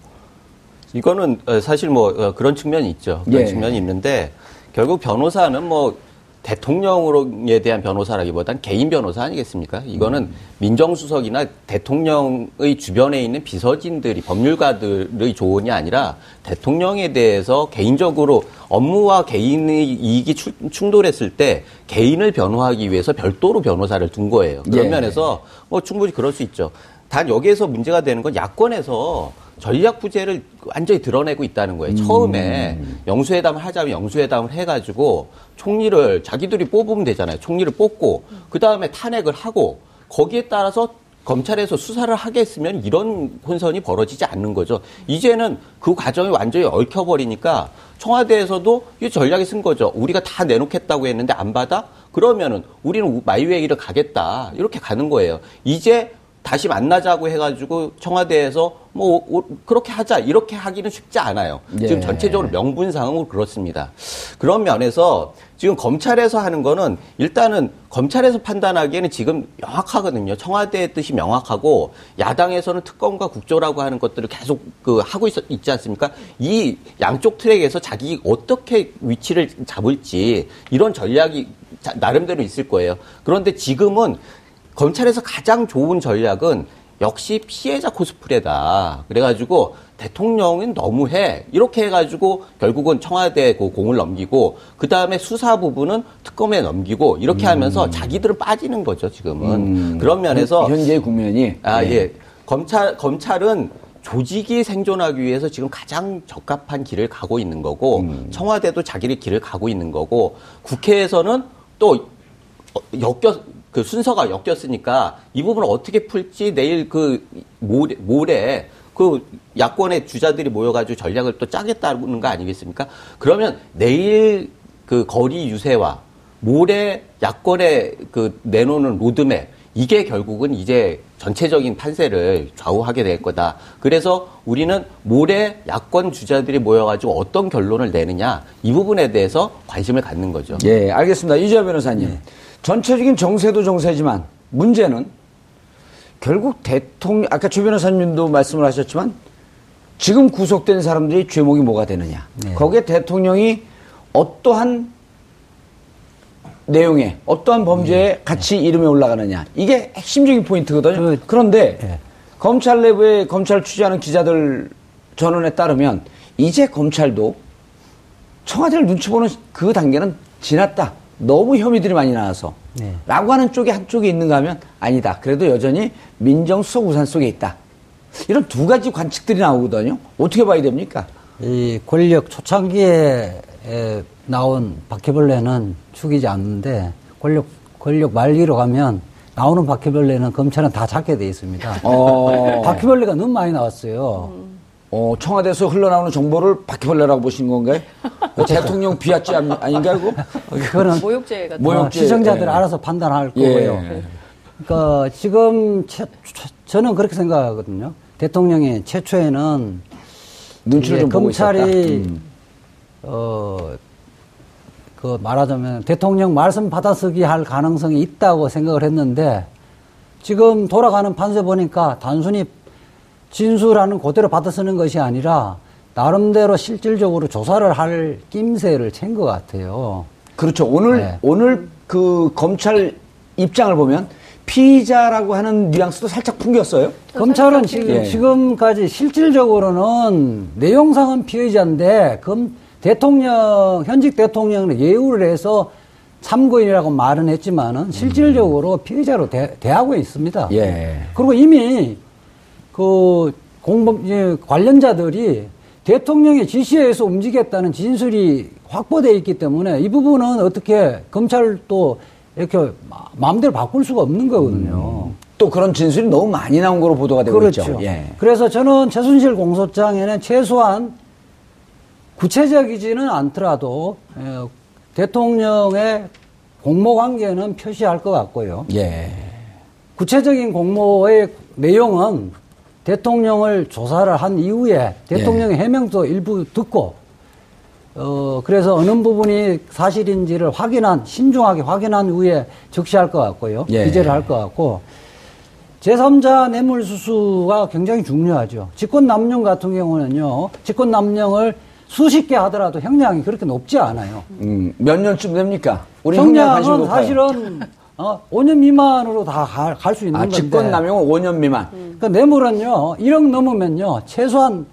이거는 어, 사실 뭐 어, 그런 측면이 있죠. 그런 예. 측면이 있는데 결국 변호사는 뭐 대통령으로에 대한 변호사라기보단 개인 변호사 아니겠습니까? 이거는 민정수석이나 대통령의 주변에 있는 비서진들이 법률가들의 조언이 아니라 대통령에 대해서 개인적으로 업무와 개인의 이익이 추- 충돌했을 때 개인을 변호하기 위해서 별도로 변호사를 둔 거예요. 그런 예. 면에서 뭐 충분히 그럴 수 있죠. 단 여기에서 문제가 되는 건 야권에서 전략 부재를 완전히 드러내고 있다는 거예요. 처음에 영수회담을 하자면 영수회담을 해가지고 총리를 자기들이 뽑으면 되잖아요. 총리를 뽑고 그 다음에 탄핵을 하고 거기에 따라서 검찰에서 수사를 하겠으면 이런 혼선이 벌어지지 않는 거죠. 이제는 그 과정이 완전히 얽혀버리니까 청와대에서도 이 전략이 쓴 거죠. 우리가 다 내놓겠다고 했는데 안 받아? 그러면은 우리는 마이웨이를 가겠다. 이렇게 가는 거예요. 이제 다시 만나자고 해가지고 청와대에서 뭐 오- 그렇게 하자 이렇게 하기는 쉽지 않아요. 예. 지금 전체적으로 명분상으로 그렇습니다. 그런 면에서 지금 검찰에서 하는 거는 일단은 검찰에서 판단하기에는 지금 명확하거든요. 청와대의 뜻이 명확하고 야당에서는 특검과 국조라고 하는 것들을 계속 그 하고 있, 있지 않습니까? 이 양쪽 트랙에서 자기 어떻게 위치를 잡을지 이런 전략이 자- 나름대로 있을 거예요. 그런데 지금은 검찰에서 가장 좋은 전략은 역시 피해자 코스프레다. 그래가지고 대통령은 너무해. 이렇게 해가지고 결국은 청와대 그 공을 넘기고 그 다음에 수사 부분은 특검에 넘기고 이렇게 하면서 자기들은 빠지는 거죠 지금은. 그런 면에서 현재 국면이 아, 예. 예. 검찰, 검찰은 조직이 생존하기 위해서 지금 가장 적합한 길을 가고 있는 거고, 음. 청와대도 자기의 길을 가고 있는 거고, 국회에서는 또 어, 엮여, 그 순서가 엮였으니까 이 부분을 어떻게 풀지 내일 그 모레, 모레 그 야권의 주자들이 모여가지고 전략을 또 짜겠다는 거 아니겠습니까? 그러면 내일 그 거리 유세와 모레 야권의 그 내놓는 로드맵 이게 결국은 이제 전체적인 판세를 좌우하게 될 거다. 그래서 우리는 모레 야권 주자들이 모여가지고 어떤 결론을 내느냐 이 부분에 대해서 관심을 갖는 거죠. 예, 알겠습니다. 이재화 변호사님. 전체적인 정세도 정세지만 문제는 결국 대통령, 아까 최 변호사님도 말씀을 하셨지만 지금 구속된 사람들이 죄목이 뭐가 되느냐. 거기에 대통령이 어떠한 내용에 어떠한 범죄에 같이 이름이 올라가느냐 이게 핵심적인 포인트거든요. 그- 그, 런데 예. 검찰 내부에 검찰 취재하는 기자들 전원에 따르면 이제 검찰도 청와대를 눈치 보는 그 단계는 지났다. 너무 혐의들이 많이 나와서. 네. 라고 하는 쪽에 한쪽에 있는가 하면 아니다. 그래도 여전히 민정수석 우산 속에 있다. 이런 두 가지 관측들이 나오거든요. 어떻게 봐야 됩니까? 이 권력 초창기에 에, 나온 바퀴벌레는 죽이지 않는데 권력 권력 말기로 가면 나오는 바퀴벌레는 검찰은 다 잡게 돼 있습니다. 어, 바퀴벌레가 너무 많이 나왔어요. 어, 청와대에서 흘러나오는 정보를 바퀴벌레라고 보시는 건가요? 그 대통령 아니- 아닌가요? 그거? 그거는 모욕죄 같은 모욕- 어, 모욕죄, 시청자들 예. 알아서 판단할 예. 거고요. 그러니까 지금 최- 최- 저는 그렇게 생각하거든요. 대통령이 최초에는 눈치를 좀 보고 검찰이. 음. 어, 그 말하자면 대통령 말씀 받아쓰기 할 가능성이 있다고 생각을 했는데 지금 돌아가는 판세 보니까 단순히 진술하는 그대로 받아 쓰는 것이 아니라 나름대로 실질적으로 조사를 할 낌새를 챈 것 같아요. 그렇죠. 오늘 네. 오늘 그 검찰 입장을 보면 피의자라고 하는 뉘앙스도 살짝 풍겼어요. 검찰은 지금, 예. 지금까지 실질적으로는 내용상은 피의자인데 검, 대통령 현직 대통령은 예우를 해서 참고인이라고 말은 했지만은 실질적으로 피의자로 대, 대하고 있습니다. 예. 그리고 이미 그 공범 이제 관련자들이 대통령의 지시에 의해서 움직였다는 진술이 확보돼 있기 때문에 이 부분은 어떻게 검찰도 이렇게 마- 마음대로 바꿀 수가 없는 거거든요. 또 그런 진술이 너무 많이 나온 거로 보도가 되고 그렇죠. 있죠. 예. 그래서 저는 최순실 공소장에는 최소한 구체적이지는 않더라도 에, 대통령의 공모 관계는 표시할 것 같고요. 예. 구체적인 공모의 내용은 대통령을 조사를 한 이후에 대통령의 예. 해명도 일부 듣고 어 그래서 어느 부분이 사실인지를 확인한 신중하게 확인한 후에 적시할 것 같고요. 예. 기재를 할 것 같고 제3자 뇌물 수수가 굉장히 중요하죠. 직권 남용 같은 경우는요. 직권 남용을 수십 개 하더라도 형량이 그렇게 높지 않아요. 음, 몇 년쯤 됩니까? 우리 형량 형량은. 사실은 어, 5년 미만으로 다 갈 수 있는 아, 건데. 직권 남용은 5년 미만. 그러니까 뇌물은요, 1억 넘으면요, 최소한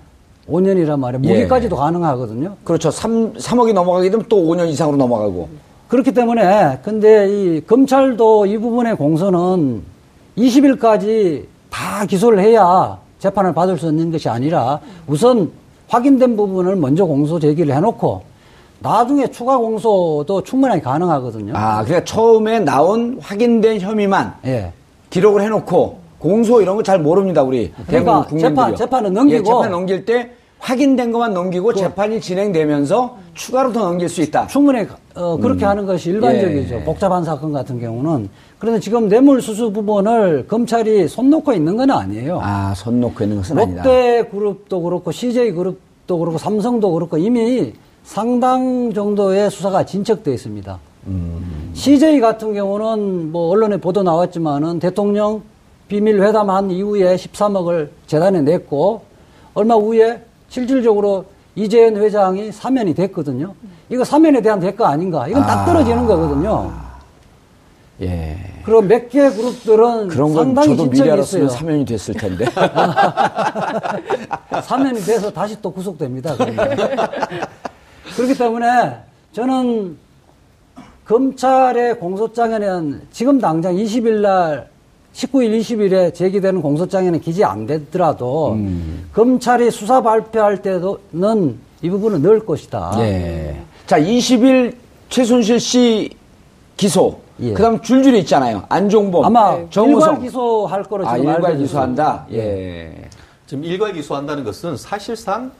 5년이란 말이에요. 예. 무기까지도 가능하거든요. 그렇죠. 3, 3억이 넘어가게 되면 또 5년 이상으로 넘어가고. 그렇기 때문에, 근데 이 검찰도 이 부분의 공소는 20일까지 다 기소를 해야 재판을 받을 수 있는 것이 아니라 우선 확인된 부분을 먼저 공소 제기를 해놓고 나중에 추가 공소도 충분하게 가능하거든요. 아, 그러니까 처음에 나온 확인된 혐의만 예. 기록을 해놓고 공소 이런 거 잘 모릅니다 우리 그러니까. 재판- 재판은 넘기고 예, 재판 넘길 때 확인된 것만 넘기고 재판이 진행되면서 추가로 더 넘길 수 있다. 충분히 어, 그렇게 하는 것이 일반적이죠. 예. 복잡한 사건 같은 경우는. 그런데 지금 뇌물수수 부분을 검찰이 손 놓고 있는 건 아니에요. 아, 손 놓고 있는 것은 아니다. 롯데그룹도 그렇고 CJ그룹도 그렇고 삼성도 그렇고 이미 상당 정도의 수사가 진척돼 있습니다. CJ 같은 경우는 뭐 언론에 보도 나왔지만은 대통령 비밀 회담한 이후에 13억을 재단에 냈고 얼마 후에 실질적으로 이재현 회장이 사면이 됐거든요. 이거 사면에 대한 대가 아닌가? 이건 딱 아. 떨어지는 거거든요. 예. 그리고 몇개 그룹들은 그런 건 상당히 저도 미리 진척이 알았으면 있어요. 사면이 됐을 텐데. 사면이 돼서 다시 또 구속됩니다. 그렇기 때문에 저는 검찰의 공소장에는 지금 당장 20일 날 19일, 20일에 제기되는 공소장에는 기재 안 되더라도 음. 검찰이 수사 발표할 때는 이 부분은 넣을 것이다. 예. 자, 20일 최순실 씨 기소. 예. 그다음 줄줄이 있잖아요. 안종범, 아마 정우성. 일괄 기소할 거로 아, 지금 일괄 알려져 기소한다. 있습니다. 예. 지금 일괄 기소한다는 것은 사실상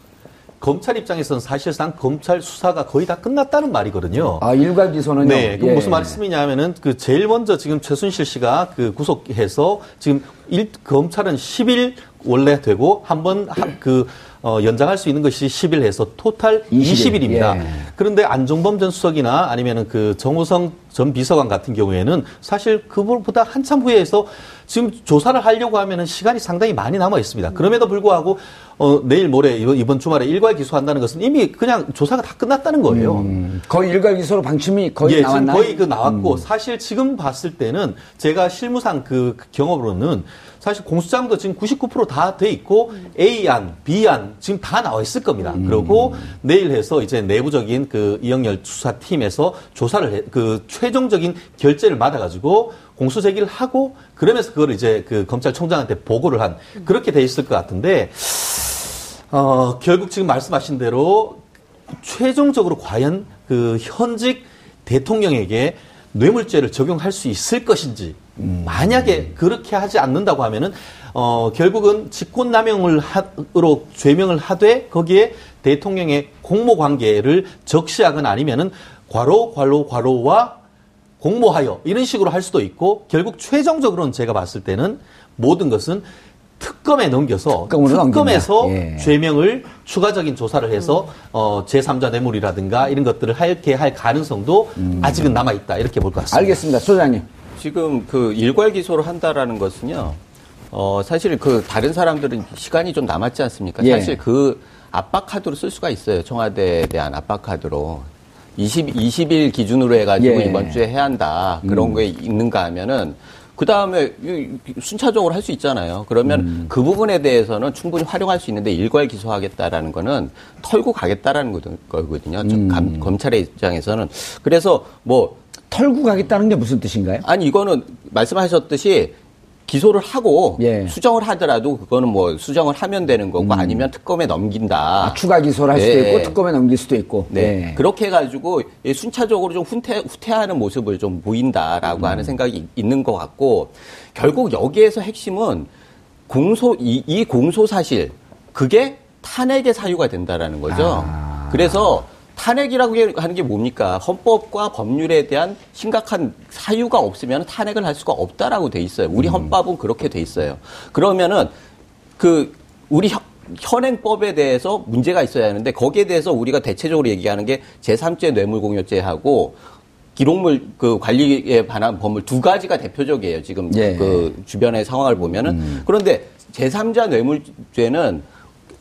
검찰 입장에서는 사실상 검찰 수사가 거의 다 끝났다는 말이거든요. 아, 일괄 기소는요. 네, 그 예. 무슨 말씀이냐면은 그 제일 먼저 지금 최순실 씨가 그 구속해서 지금 일, 검찰은 10일 원래 되고 한번 그 어, 연장할 수 있는 것이 10일 해서 토탈 20일. 20일입니다. 예. 그런데 안종범 전 수석이나 아니면은 그 정우성 전 비서관 같은 경우에는 사실 그분보다 한참 후에 해서 지금 조사를 하려고 하면은 시간이 상당히 많이 남아 있습니다. 그럼에도 불구하고 어, 내일 모레 이번, 이번 주말에 일괄 기소한다는 것은 이미 그냥 조사가 다 끝났다는 거예요. 음, 거의 일괄 기소로 방침이 거의 예, 나왔나요? 음. 지금 거의 그 나왔고 사실 지금 봤을 때는 제가 실무상 그 경험으로는 사실 공수장도 지금 99%다 돼 있고 A안, B안 지금 다 나와 있을 겁니다. 음. 그리고 내일 해서 이제 내부적인 그 이영렬 수사팀에서 조사를 해, 그 최종적인 결재를 받아가지고 공수 제기를 하고 그러면서 그걸 이제 그 검찰총장한테 보고를 한 그렇게 돼 있을 것 같은데 어, 결국 지금 말씀하신 대로 최종적으로 과연 그 현직 대통령에게 뇌물죄를 적용할 수 있을 것인지 만약에 그렇게 하지 않는다고 하면은 어 결국은 직권남용을 하로 죄명을 하되 거기에 대통령의 공모 관계를 적시하거나 아니면은 과로 과로 과로와 공모하여 이런 식으로 할 수도 있고 결국 최종적으로는 제가 봤을 때는 모든 것은 특검에 넘겨서 특검에서. 예. 죄명을 추가적인 조사를 해서 어, 제3자 뇌물이라든가 이런 것들을 할게 할 가능성도 아직은 남아 있다 이렇게 볼 것 같습니다. 알겠습니다. 소장님. 지금 그 일괄 기소를 한다라는 것은요. 어, 사실 그 다른 사람들은 시간이 좀 남았지 않습니까? 예. 사실 그 압박 카드로 쓸 수가 있어요. 청와대에 대한 압박 카드로. 20, 20일 기준으로 해가지고 예. 이번 주에 해야 한다. 그런 게 있는가 하면은 그 다음에 순차적으로 할 수 있잖아요. 그러면 음. 그 부분에 대해서는 충분히 활용할 수 있는데 일괄 기소하겠다라는 거는 털고 가겠다라는 거든- 거거든요. 저 음. 감- 검찰의 입장에서는. 그래서 뭐 털고 가겠다는 게 무슨 뜻인가요? 아니 이거는 말씀하셨듯이 기소를 하고 예. 수정을 하더라도 그거는 뭐 수정을 하면 되는 거고 아니면 특검에 넘긴다. 아, 추가 기소를 할 수도 예. 있고 특검에 넘길 수도 있고. 네. 예. 그렇게 해가지고 이 순차적으로 좀 후퇴, 후퇴하는 모습을 좀 보인다라고 하는 생각이 있는 것 같고 결국 여기에서 핵심은 공소, 이, 이 공소 사실 그게 탄핵의 사유가 된다라는 거죠. 그래서 탄핵이라고 하는 게 뭡니까? 헌법과 법률에 대한 심각한 사유가 없으면 탄핵을 할 수가 없다라고 돼 있어요. 우리 헌법은 그렇게 돼 있어요. 그러면은 그 우리 현- 현행법에 대해서 문제가 있어야 하는데 거기에 대해서 우리가 대체적으로 얘기하는 게 제3제 뇌물공여죄하고 기록물 그 관리에 관한 법률 두 가지가 대표적이에요. 지금 예. 그 주변의 상황을 보면은 그런데 제3자 뇌물죄는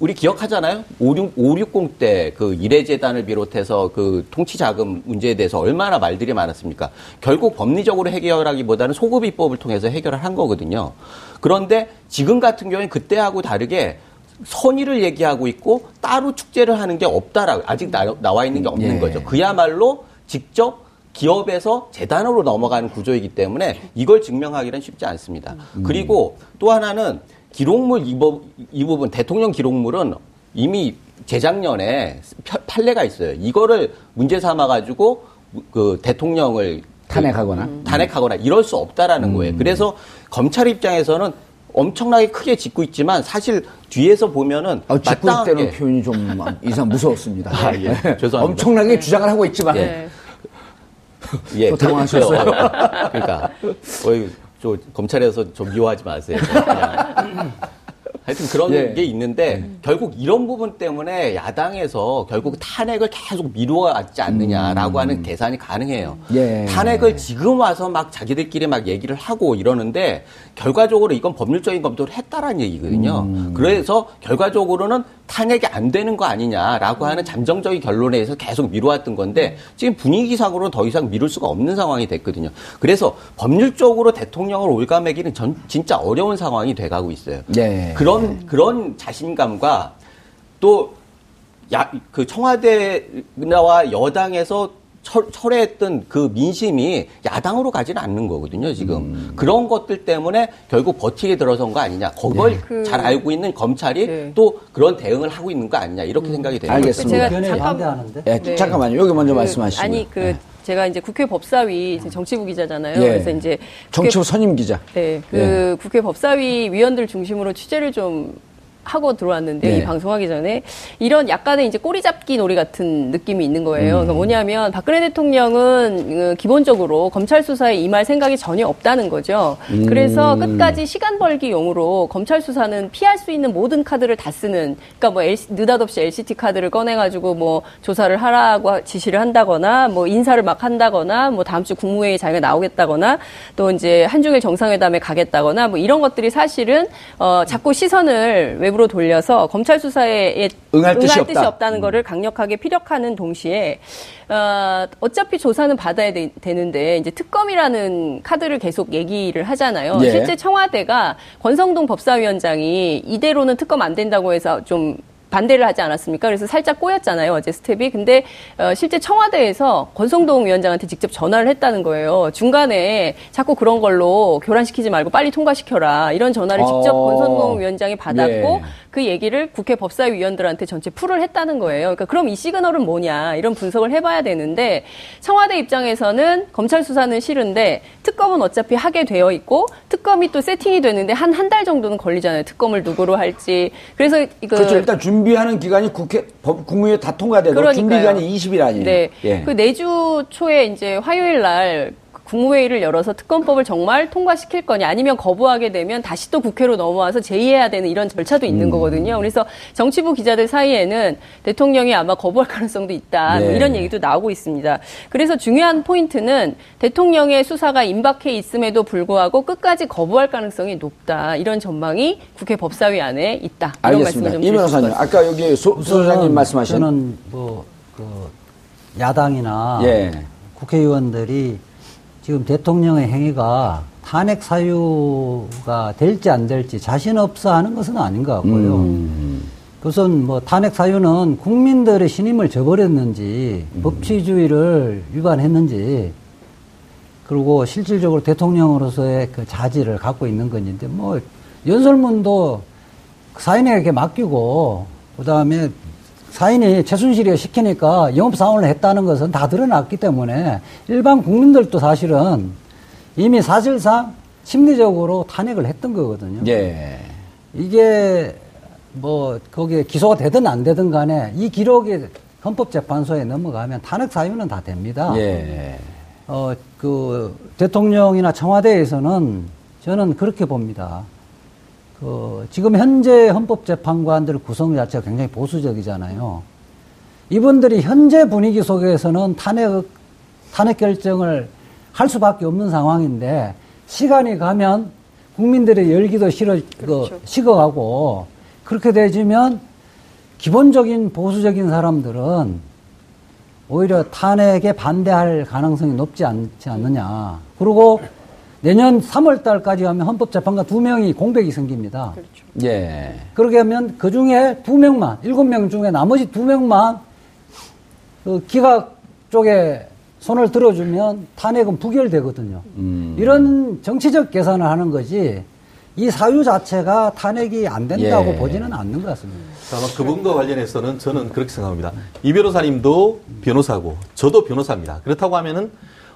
우리 기억하잖아요. 56, 560 때 그 이래재단을 비롯해서 그 통치자금 문제에 대해서 얼마나 말들이 많았습니까? 결국 법리적으로 해결하기보다는 소급입법을 통해서 해결을 한 거거든요. 그런데 지금 같은 경우에 그때하고 다르게 선의를 얘기하고 있고 따로 축제를 하는 게 없다라고 아직 나, 와 있는 게 없는 예. 거죠. 그야말로 직접 기업에서 재단으로 넘어가는 구조이기 때문에 이걸 증명하기는 쉽지 않습니다. 그리고 또 하나는 기록물 이, 부- 이 부분 대통령 기록물은 이미 재작년에 펴- 판례가 있어요. 이거를 문제 삼아 가지고 그 대통령을 탄핵하거나. 그- 탄핵하거나 이럴 수 없다라는 거예요. 그래서 검찰 입장에서는 엄청나게 크게 짓고 있지만 사실 뒤에서 보면은 아, 짓고 있다는 표현이 좀 이상 무서웠습니다. 아, 예. 죄송합니다. 엄청나게 주장을 하고 있지만 예. 예, 또 당황하셨어요? 그렇죠. 그러니까 어이, 저 검찰에서 좀 미워하지 마세요. 하여튼 그런 예. 게 있는데 결국 이런 부분 때문에 야당에서 결국 탄핵을 계속 미루어왔지 않느냐라고 하는 계산이 가능해요. 음. 예. 탄핵을 지금 와서 막 자기들끼리 막 얘기를 하고 이러는데 결과적으로 이건 법률적인 검토를 했다라는 얘기거든요. 음. 그래서 결과적으로는 탄핵이 안 되는 거 아니냐라고 하는 잠정적인 결론에 의해서 계속 미뤄왔던 건데 지금 분위기상으로는 더 이상 미룰 수가 없는 상황이 됐거든요. 그래서 법률적으로 대통령을 올가매기는 전, 진짜 어려운 상황이 돼가고 있어요. 네. 그런 그런 자신감과 또 야, 그 청와대와 여당에서 철, 철회했던 그 민심이 야당으로 가지는 않는 거거든요, 지금. 음. 그런 것들 때문에 결국 버티게 들어선 거 아니냐. 그걸 네. 그- 잘 알고 있는 검찰이 네. 또 그런 대응을 하고 있는 거 아니냐. 이렇게 생각이 됩니다. 알겠습니다. 제가 의견에 잠깐- 반대하는데. 예, 네. 잠깐만요. 여기 먼저 그, 말씀하시고. 아니 그 제가 이제 국회 법사위 정치부 기자잖아요. 예. 그래서 이제 국회- 정치부 선임 기자. 네, 그 예. 국회 법사위 위원들 중심으로 취재를 좀 하고 들어왔는데 네. 이 방송하기 전에 이런 약간의 이제 꼬리 잡기 놀이 같은 느낌이 있는 거예요. 그러니까 뭐냐면 박근혜 대통령은 어, 기본적으로 검찰 수사에 임할 생각이 전혀 없다는 거죠. 그래서 끝까지 시간 벌기 용으로 검찰 수사는 피할 수 있는 모든 카드를 다 쓰는 그러니까 뭐 LC 느닷없이 LCT 카드를 꺼내 가지고 뭐 조사를 하라고 지시를 한다거나 뭐 인사를 막 한다거나 뭐 다음 주 국무회의 자기가 나오겠다거나 또 이제 한중일 정상회담에 가겠다거나 뭐 이런 것들이 사실은 어 자꾸 시선을 외부 로 돌려서 검찰 수사에 응할 뜻이 없다. 음. 없다는 거를 강력하게 피력하는 동시에 어, 어차피 조사는 받아야 되, 는데 이제 특검이라는 카드를 계속 얘기를 하잖아요. 예. 실제 청와대가 권성동 법사위원장이 이대로는 특검 안 된다고 해서 좀 반대를 하지 않았습니까? 그래서 살짝 꼬였잖아요, 어제 스텝이. 근데 어, 실제 청와대에서 권성동 위원장한테 직접 전화를 했다는 거예요. 중간에 자꾸 그런 걸로 교란시키지 말고 빨리 통과시켜라. 이런 전화를 직접 어. 권성동 위원장이 받았고 예. 그 얘기를 국회 법사위원들한테 전체 풀을 했다는 거예요. 그러니까 그럼 이 시그널은 뭐냐 이런 분석을 해봐야 되는데 청와대 입장에서는 검찰 수사는 싫은데 특검은 어차피 하게 되어 있고 특검이 또 세팅이 되는데 한 한 달 정도는 걸리잖아요. 특검을 누구로 할지. 그래서 이거 그렇죠. 일단 준비 하는 기간이 국회, 법, 국무회의 다 그러니까요. 준비 기간이 20일 아니에요. 네. 예. 그 내주 초에 이제 화요일 날 국무회의를 열어서 특검법을 정말 통과시킬 거냐 아니면 거부하게 되면 다시 또 국회로 넘어와서 제의해야 되는 이런 절차도 있는 음. 거거든요. 그래서 정치부 기자들 사이에는 대통령이 아마 거부할 가능성도 있다. 뭐 네. 이런 얘기도 나오고 있습니다. 그래서 중요한 포인트는 대통령의 수사가 임박해 있음에도 불구하고 끝까지 거부할 가능성이 높다. 이런 전망이 국회 법사위 안에 있다. 이런 알겠습니다. 좀이 변호사님. 아까 여기 소, 소 소장님 말씀하신. 저는 뭐, 그, 야당이나 예. 국회의원들이 지금 대통령의 행위가 탄핵 사유가 될지 안 될지 자신 없어 하는 것은 아닌 것 같고요. 음. 우선 뭐 탄핵 사유는 국민들의 신임을 저버렸는지 음. 법치주의를 위반했는지 그리고 실질적으로 대통령으로서의 그 자질을 갖고 있는 건지 뭐 연설문도 사인에게 맡기고 그다음에 사인이 최순실이가 시키니까 영업사원을 했다는 것은 다 드러났기 때문에 일반 국민들도 사실은 이미 사실상 심리적으로 탄핵을 했던 거거든요. 예. 이게 뭐 거기에 기소가 되든 안 되든 간에 이 기록이 헌법재판소에 넘어가면 탄핵 사유는 다 됩니다. 예. 어, 그, 대통령이나 청와대에서는 저는 그렇게 봅니다. 그, 지금 현재 헌법재판관들 구성 자체가 굉장히 보수적이잖아요. 이분들이 현재 분위기 속에서는 탄핵, 탄핵 결정을 할 수밖에 없는 상황인데, 시간이 가면 국민들의 열기도 식어, 그, 식어가고, 그렇게 되지면 기본적인 보수적인 사람들은 오히려 탄핵에 반대할 가능성이 높지 않지 않느냐. 그리고 내년 3월 달까지 하면 헌법재판관 두 명이 공백이 생깁니다. 예. 그렇게 하면 그 중에 두 명만, 일곱 명 중에 나머지 두 명만 그 기각 쪽에 손을 들어주면 탄핵은 부결되거든요. 이런 정치적 계산을 하는 거지 이 사유 자체가 탄핵이 안 된다고 예. 보지는 않는 것 같습니다. 아마 그분과 관련해서는 저는 그렇게 생각합니다. 이 변호사님도 변호사고 저도 변호사입니다. 그렇다고 하면은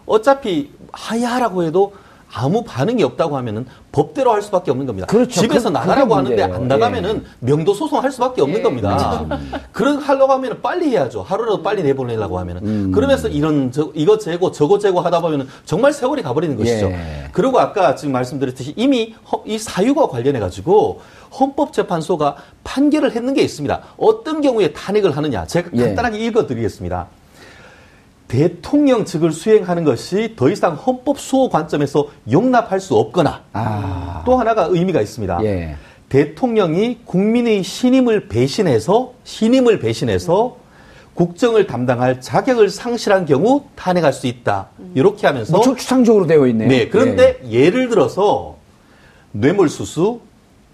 어차피 하야라고 해도 아무 반응이 없다고 하면은 법대로 할 수밖에 없는 겁니다. 그렇죠. 집에서 그- 나가라고 하는데. 안 나가면은 명도 소송할 수밖에 없는 예, 겁니다. 그런 하려고 하면은 빨리 해야죠. 하루라도 빨리 내보내려고 하면은 그러면서 이런 저 이거 재고 저거 재고 하다 보면은 정말 세월이 가버리는 것이죠. 예. 그리고 아까 지금 말씀드렸듯이 이미 허- 이 사유와 관련해 가지고 헌법재판소가 판결을 했는 게 있습니다. 어떤 경우에 탄핵을 하느냐 제가 예. 간단하게 읽어드리겠습니다. 대통령 직을 수행하는 것이 더 이상 헌법 수호 관점에서 용납할 수 없거나 아. 또 하나가 의미가 있습니다. 예. 대통령이 국민의 신임을 배신해서 신임을 배신해서 국정을 담당할 자격을 상실한 경우 탄핵할 수 있다. 이렇게 하면서 뭐 추상적으로 되어 있네요. 네, 그런데 예 를 들어서 뇌물수수,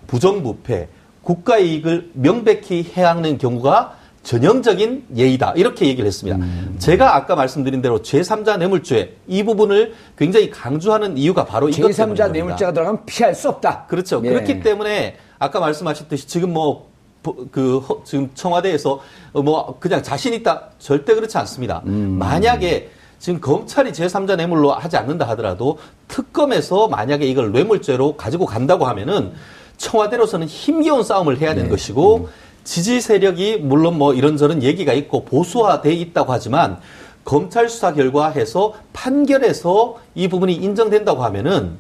부정부패, 국가 이익을 명백히 해하는 경우가 전형적인 예의다. 이렇게 얘기를 했습니다. 제가 아까 말씀드린 대로 제3자 뇌물죄 이 부분을 굉장히 강조하는 이유가 바로 이것 때문입니다. 제3자 뇌물죄가 들어가면 피할 수 없다. 그렇죠. 예. 그렇기 때문에 아까 말씀하셨듯이 지금 뭐, 보- 그, 허- 지금 청와대에서 어, 뭐, 그냥 자신 있다. 절대 그렇지 않습니다. 만약에 지금 검찰이 제3자 뇌물로 하지 않는다 하더라도 특검에서 만약에 이걸 뇌물죄로 가지고 간다고 하면은 청와대로서는 힘겨운 싸움을 해야 되는 것이고 지지 세력이 물론 뭐 이런저런 얘기가 있고 보수화돼 있다고 하지만 검찰 수사 결과해서 판결에서 이 부분이 인정된다고 하면은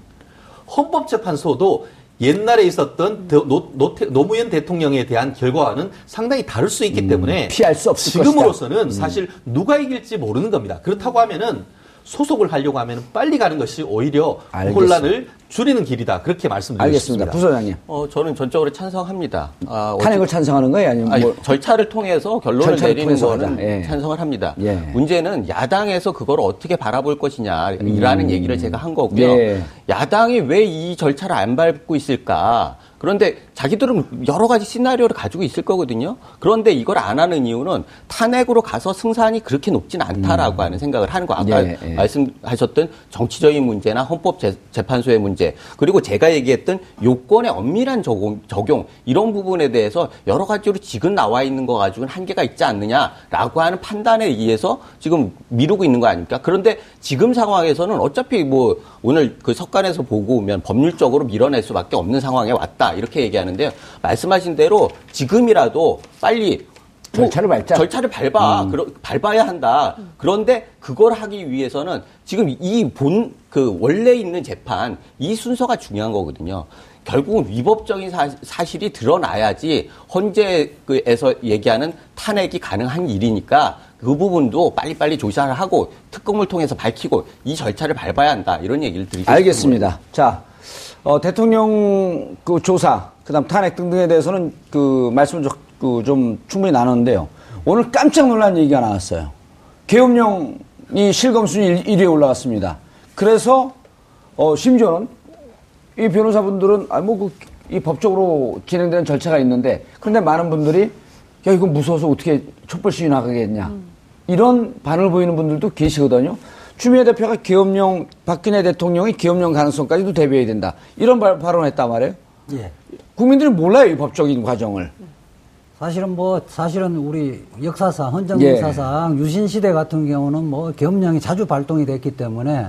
헌법재판소도 옛날에 있었던 더- 노, 노태- 노무현 대통령에 대한 결과와는 상당히 다를 수 있기 때문에 피할 수 없을 지금으로서는 사실 누가 이길지 모르는 겁니다. 그렇다고 하면은 소속을 하려고 하면 빨리 가는 것이 오히려 알겠습니다. 혼란을 줄이는 길이다. 그렇게 말씀드리고 알겠습니다. 부소장님. 어, 저는 전적으로 찬성합니다. 아, 탄핵을 찬성하는 거예요? 아니면 아니, 뭐 절차를 통해서 결론을 절차를 내리는 거는. 예. 찬성을 합니다. 예. 문제는 야당에서 그걸 어떻게 바라볼 것이냐라는 얘기를 제가 한 거고요. 음. 예. 야당이 왜 이 절차를 안 밟고 있을까? 그런데 자기들은 여러 가지 시나리오를 가지고 있을 거거든요. 그런데 이걸 안 하는 이유는 탄핵으로 가서 승산이 그렇게 높진 않다라고 하는 생각을 하는 거. 아까 예, 예. 말씀하셨던 정치적인 문제나 헌법 재판소의 문제 그리고 제가 얘기했던 요건의 엄밀한 적용, 적용 이런 부분에 대해서 여러 가지로 지금 나와 있는 거 가지고는 한계가 있지 않느냐라고 하는 판단에 의해서 지금 미루고 있는 거 아닙니까? 그런데 지금 상황에서는 어차피 뭐 오늘 그 석간에서 보고 오면 법률적으로 밀어낼 수밖에 없는 상황에 왔다 이렇게 얘기하는 데요. 말씀하신 대로 지금이라도 빨리 뭐 절차를 밟자. 절차를 밟아. 그러, 밟아야 한다. 그런데 그걸 하기 위해서는 지금 이 본, 그 원래 있는 재판, 이 순서가 중요한 거거든요. 결국은 위법적인 사, 실이 드러나야지 헌재에서 얘기하는 탄핵이 가능한 일이니까 그 부분도 빨리빨리 조사를 하고 특검을 통해서 밝히고 이 절차를 밟아야 한다. 이런 얘기를 드리고 싶습니다. 알겠습니다. 자, 어, 대통령 그 조사, 그 다음 탄핵 등등에 대해서는 그 말씀을 좀, 그, 좀 충분히 나눴는데요. 오늘 깜짝 놀란 얘기가 나왔어요. 계엄령이 실검순위 1위에 올라갔습니다. 그래서, 어, 심지어는 이 변호사분들은, 아, 뭐, 그, 이 법적으로 진행되는 절차가 있는데, 그런데 많은 분들이, 야, 이거 무서워서 어떻게 촛불 시위 나가겠냐. 이런 반응을 보이는 분들도 계시거든요. 추미애 대표가 계엄령, 박근혜 대통령이 계엄령 가능성까지도 대비해야 된다. 이런 발, 발언을 했단 말이에요. 예. 국민들이 몰라요, 이 법적인 과정을. 사실은 뭐 사실은 우리 역사상 헌정 예. 역사상 유신 시대 같은 경우는 뭐 계엄령이 자주 발동이 됐기 때문에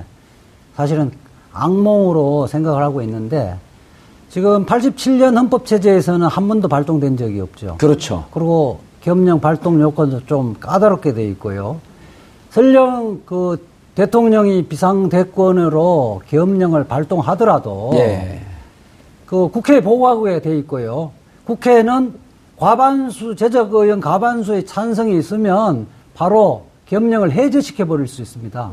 사실은 악몽으로 생각을 하고 있는데 지금 87년 헌법 체제에서는 한 번도 발동된 적이 없죠. 그렇죠. 그리고 계엄령 발동 요건도 좀 까다롭게 돼 있고요. 설령 그 대통령이 비상 대권으로 계엄령을 발동하더라도 예. 그 국회에 보고하게 돼 있고요. 국회는 과반수 제적 의원 과반수의 찬성이 있으면 바로 계엄령을 해제시켜 버릴 수 있습니다.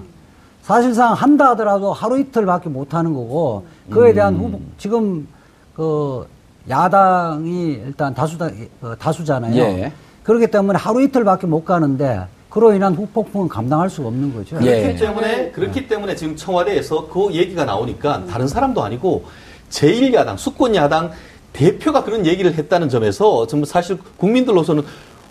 사실상 한다 하더라도 하루 이틀밖에 못 하는 거고 그에 대한 음. 후보 지금 그 야당이 일단 다수다 어, 다수잖아요. 예. 그렇기 때문에 하루 이틀밖에 못 가는데 그로 인한 후폭풍은 감당할 수가 없는 거죠. 예. 그렇기 때문에 그렇기 때문에 지금 청와대에서 그 얘기가 나오니까 다른 사람도 아니고 제1야당 수권 야당 대표가 그런 얘기를 했다는 점에서 좀 사실 국민들로서는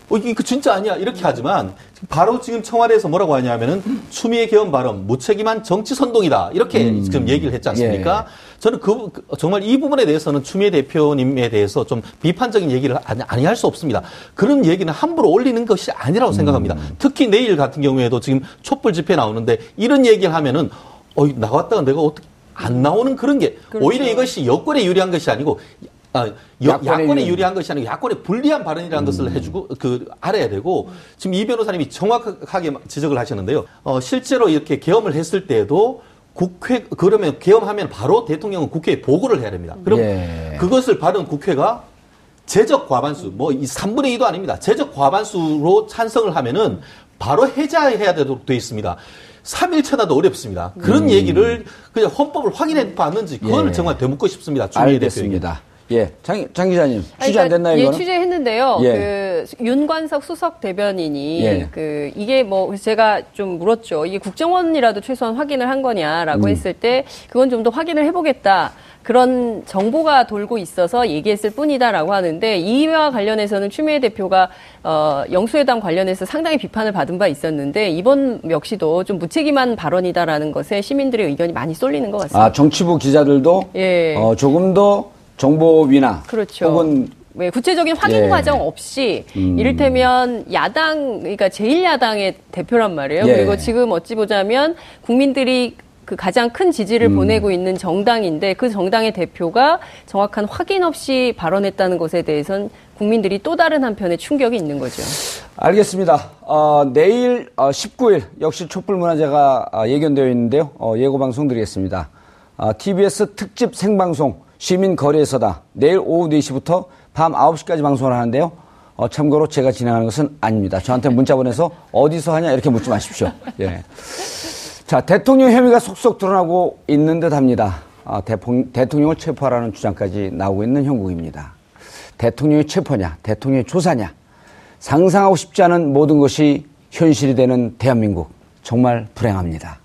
어, 이거 진짜 아니야 이렇게 하지만 바로 지금 청와대에서 뭐라고 하냐면은 추미애 개헌 발언 무책임한 정치 선동이다 이렇게 지금 얘기를 했지 않습니까? 저는 그 그- 정말 이 부분에 대해서는 추미애 대표님에 대해서 좀 비판적인 얘기를 아니, 아니 할수 없습니다. 그런 얘기는 함부로 올리는 것이 아니라고 생각합니다. 특히 내일 같은 경우에도 지금 촛불 집회 나오는데 이런 얘기를 하면은 어 나왔다가 내가 어떻게 안 나오는 그런 게 오히려 이것이 여권에 유리한 것이 아니고 아, 여- 야권에 유리한. 것이 아니고 야권에 불리한 발언이라는 것을 해주고 그 알아야 되고 지금 이 변호사님이 정확하게 지적을 하셨는데요. 어, 실제로 이렇게 계엄을 했을 때에도 국회 그러면 계엄하면 바로 대통령은 국회에 보고를 해야 됩니다. 그럼 예. 그것을 받은 국회가 제적 과반수 뭐 이 3분의 2도 아닙니다. 제적 과반수로 찬성을 하면은 바로 해제해야 되도록 되어 있습니다. 3일 천하도 어렵습니다. 그런 얘기를 그냥 헌법을 확인해 봤는지 그걸 예. 정말 되묻고 싶습니다. 알겠습니다. 예. 장, 장 기자님, 취재 안 그러니까 됐나요, 예, 이거는? 취재했는데요. 예. 그 윤관석 수석 대변인이 예. 그 이게 뭐 제가 좀 물었죠. 이게 국정원이라도 최소한 확인을 한 음. 거냐라고 했을 때 그건 좀 더 확인을 해보겠다. 그런 정보가 돌고 있어서 얘기했을 뿐이다라고 하는데 이와 관련해서는 추미애 대표가 어, 영수회담 관련해서 상당히 비판을 받은 바 있었는데 이번 역시도 좀 무책임한 발언이다라는 것에 시민들의 의견이 많이 쏠리는 것 같습니다. 아, 정치부 기자들도 예. 어, 조금 더 정보 위나 그렇죠. 혹은 네, 구체적인 확인 예. 과정 없이 음. 이를테면 야당 그러니까 제1야당의 대표란 말이에요. 예. 그리고 지금 어찌 보자면 국민들이 그 가장 큰 지지를 보내고 있는 정당인데 그 정당의 대표가 정확한 확인 없이 발언했다는 것에 대해선 국민들이 또 다른 한편의 충격이 있는 거죠. 알겠습니다. 어, 내일 어, 19일 역시 촛불문화제가 어, 예견되어 있는데요. 어, 예고 방송 드리겠습니다. 어, TBS 특집 생방송 시민 거리에서다. 내일 오후 4시부터 밤 9시까지 방송을 하는데요. 어, 참고로 제가 진행하는 것은 아닙니다. 저한테 문자 보내서 어디서 하냐 이렇게 묻지 마십시오. 예. 자, 대통령 혐의가 속속 드러나고 있는 듯 합니다. 아, 대통, 대통령을 체포하라는 주장까지 나오고 있는 형국입니다. 대통령이 체포냐, 대통령이 조사냐, 상상하고 싶지 않은 모든 것이 현실이 되는 대한민국. 정말 불행합니다.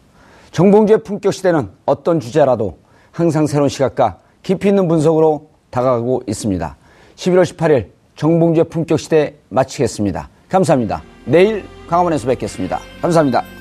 정봉주의 품격 시대는 어떤 주제라도 항상 새로운 시각과 깊이 있는 분석으로 다가가고 있습니다. 11월 18일 정봉주의 품격 시대 마치겠습니다. 감사합니다. 내일 강화문에서 뵙겠습니다. 감사합니다.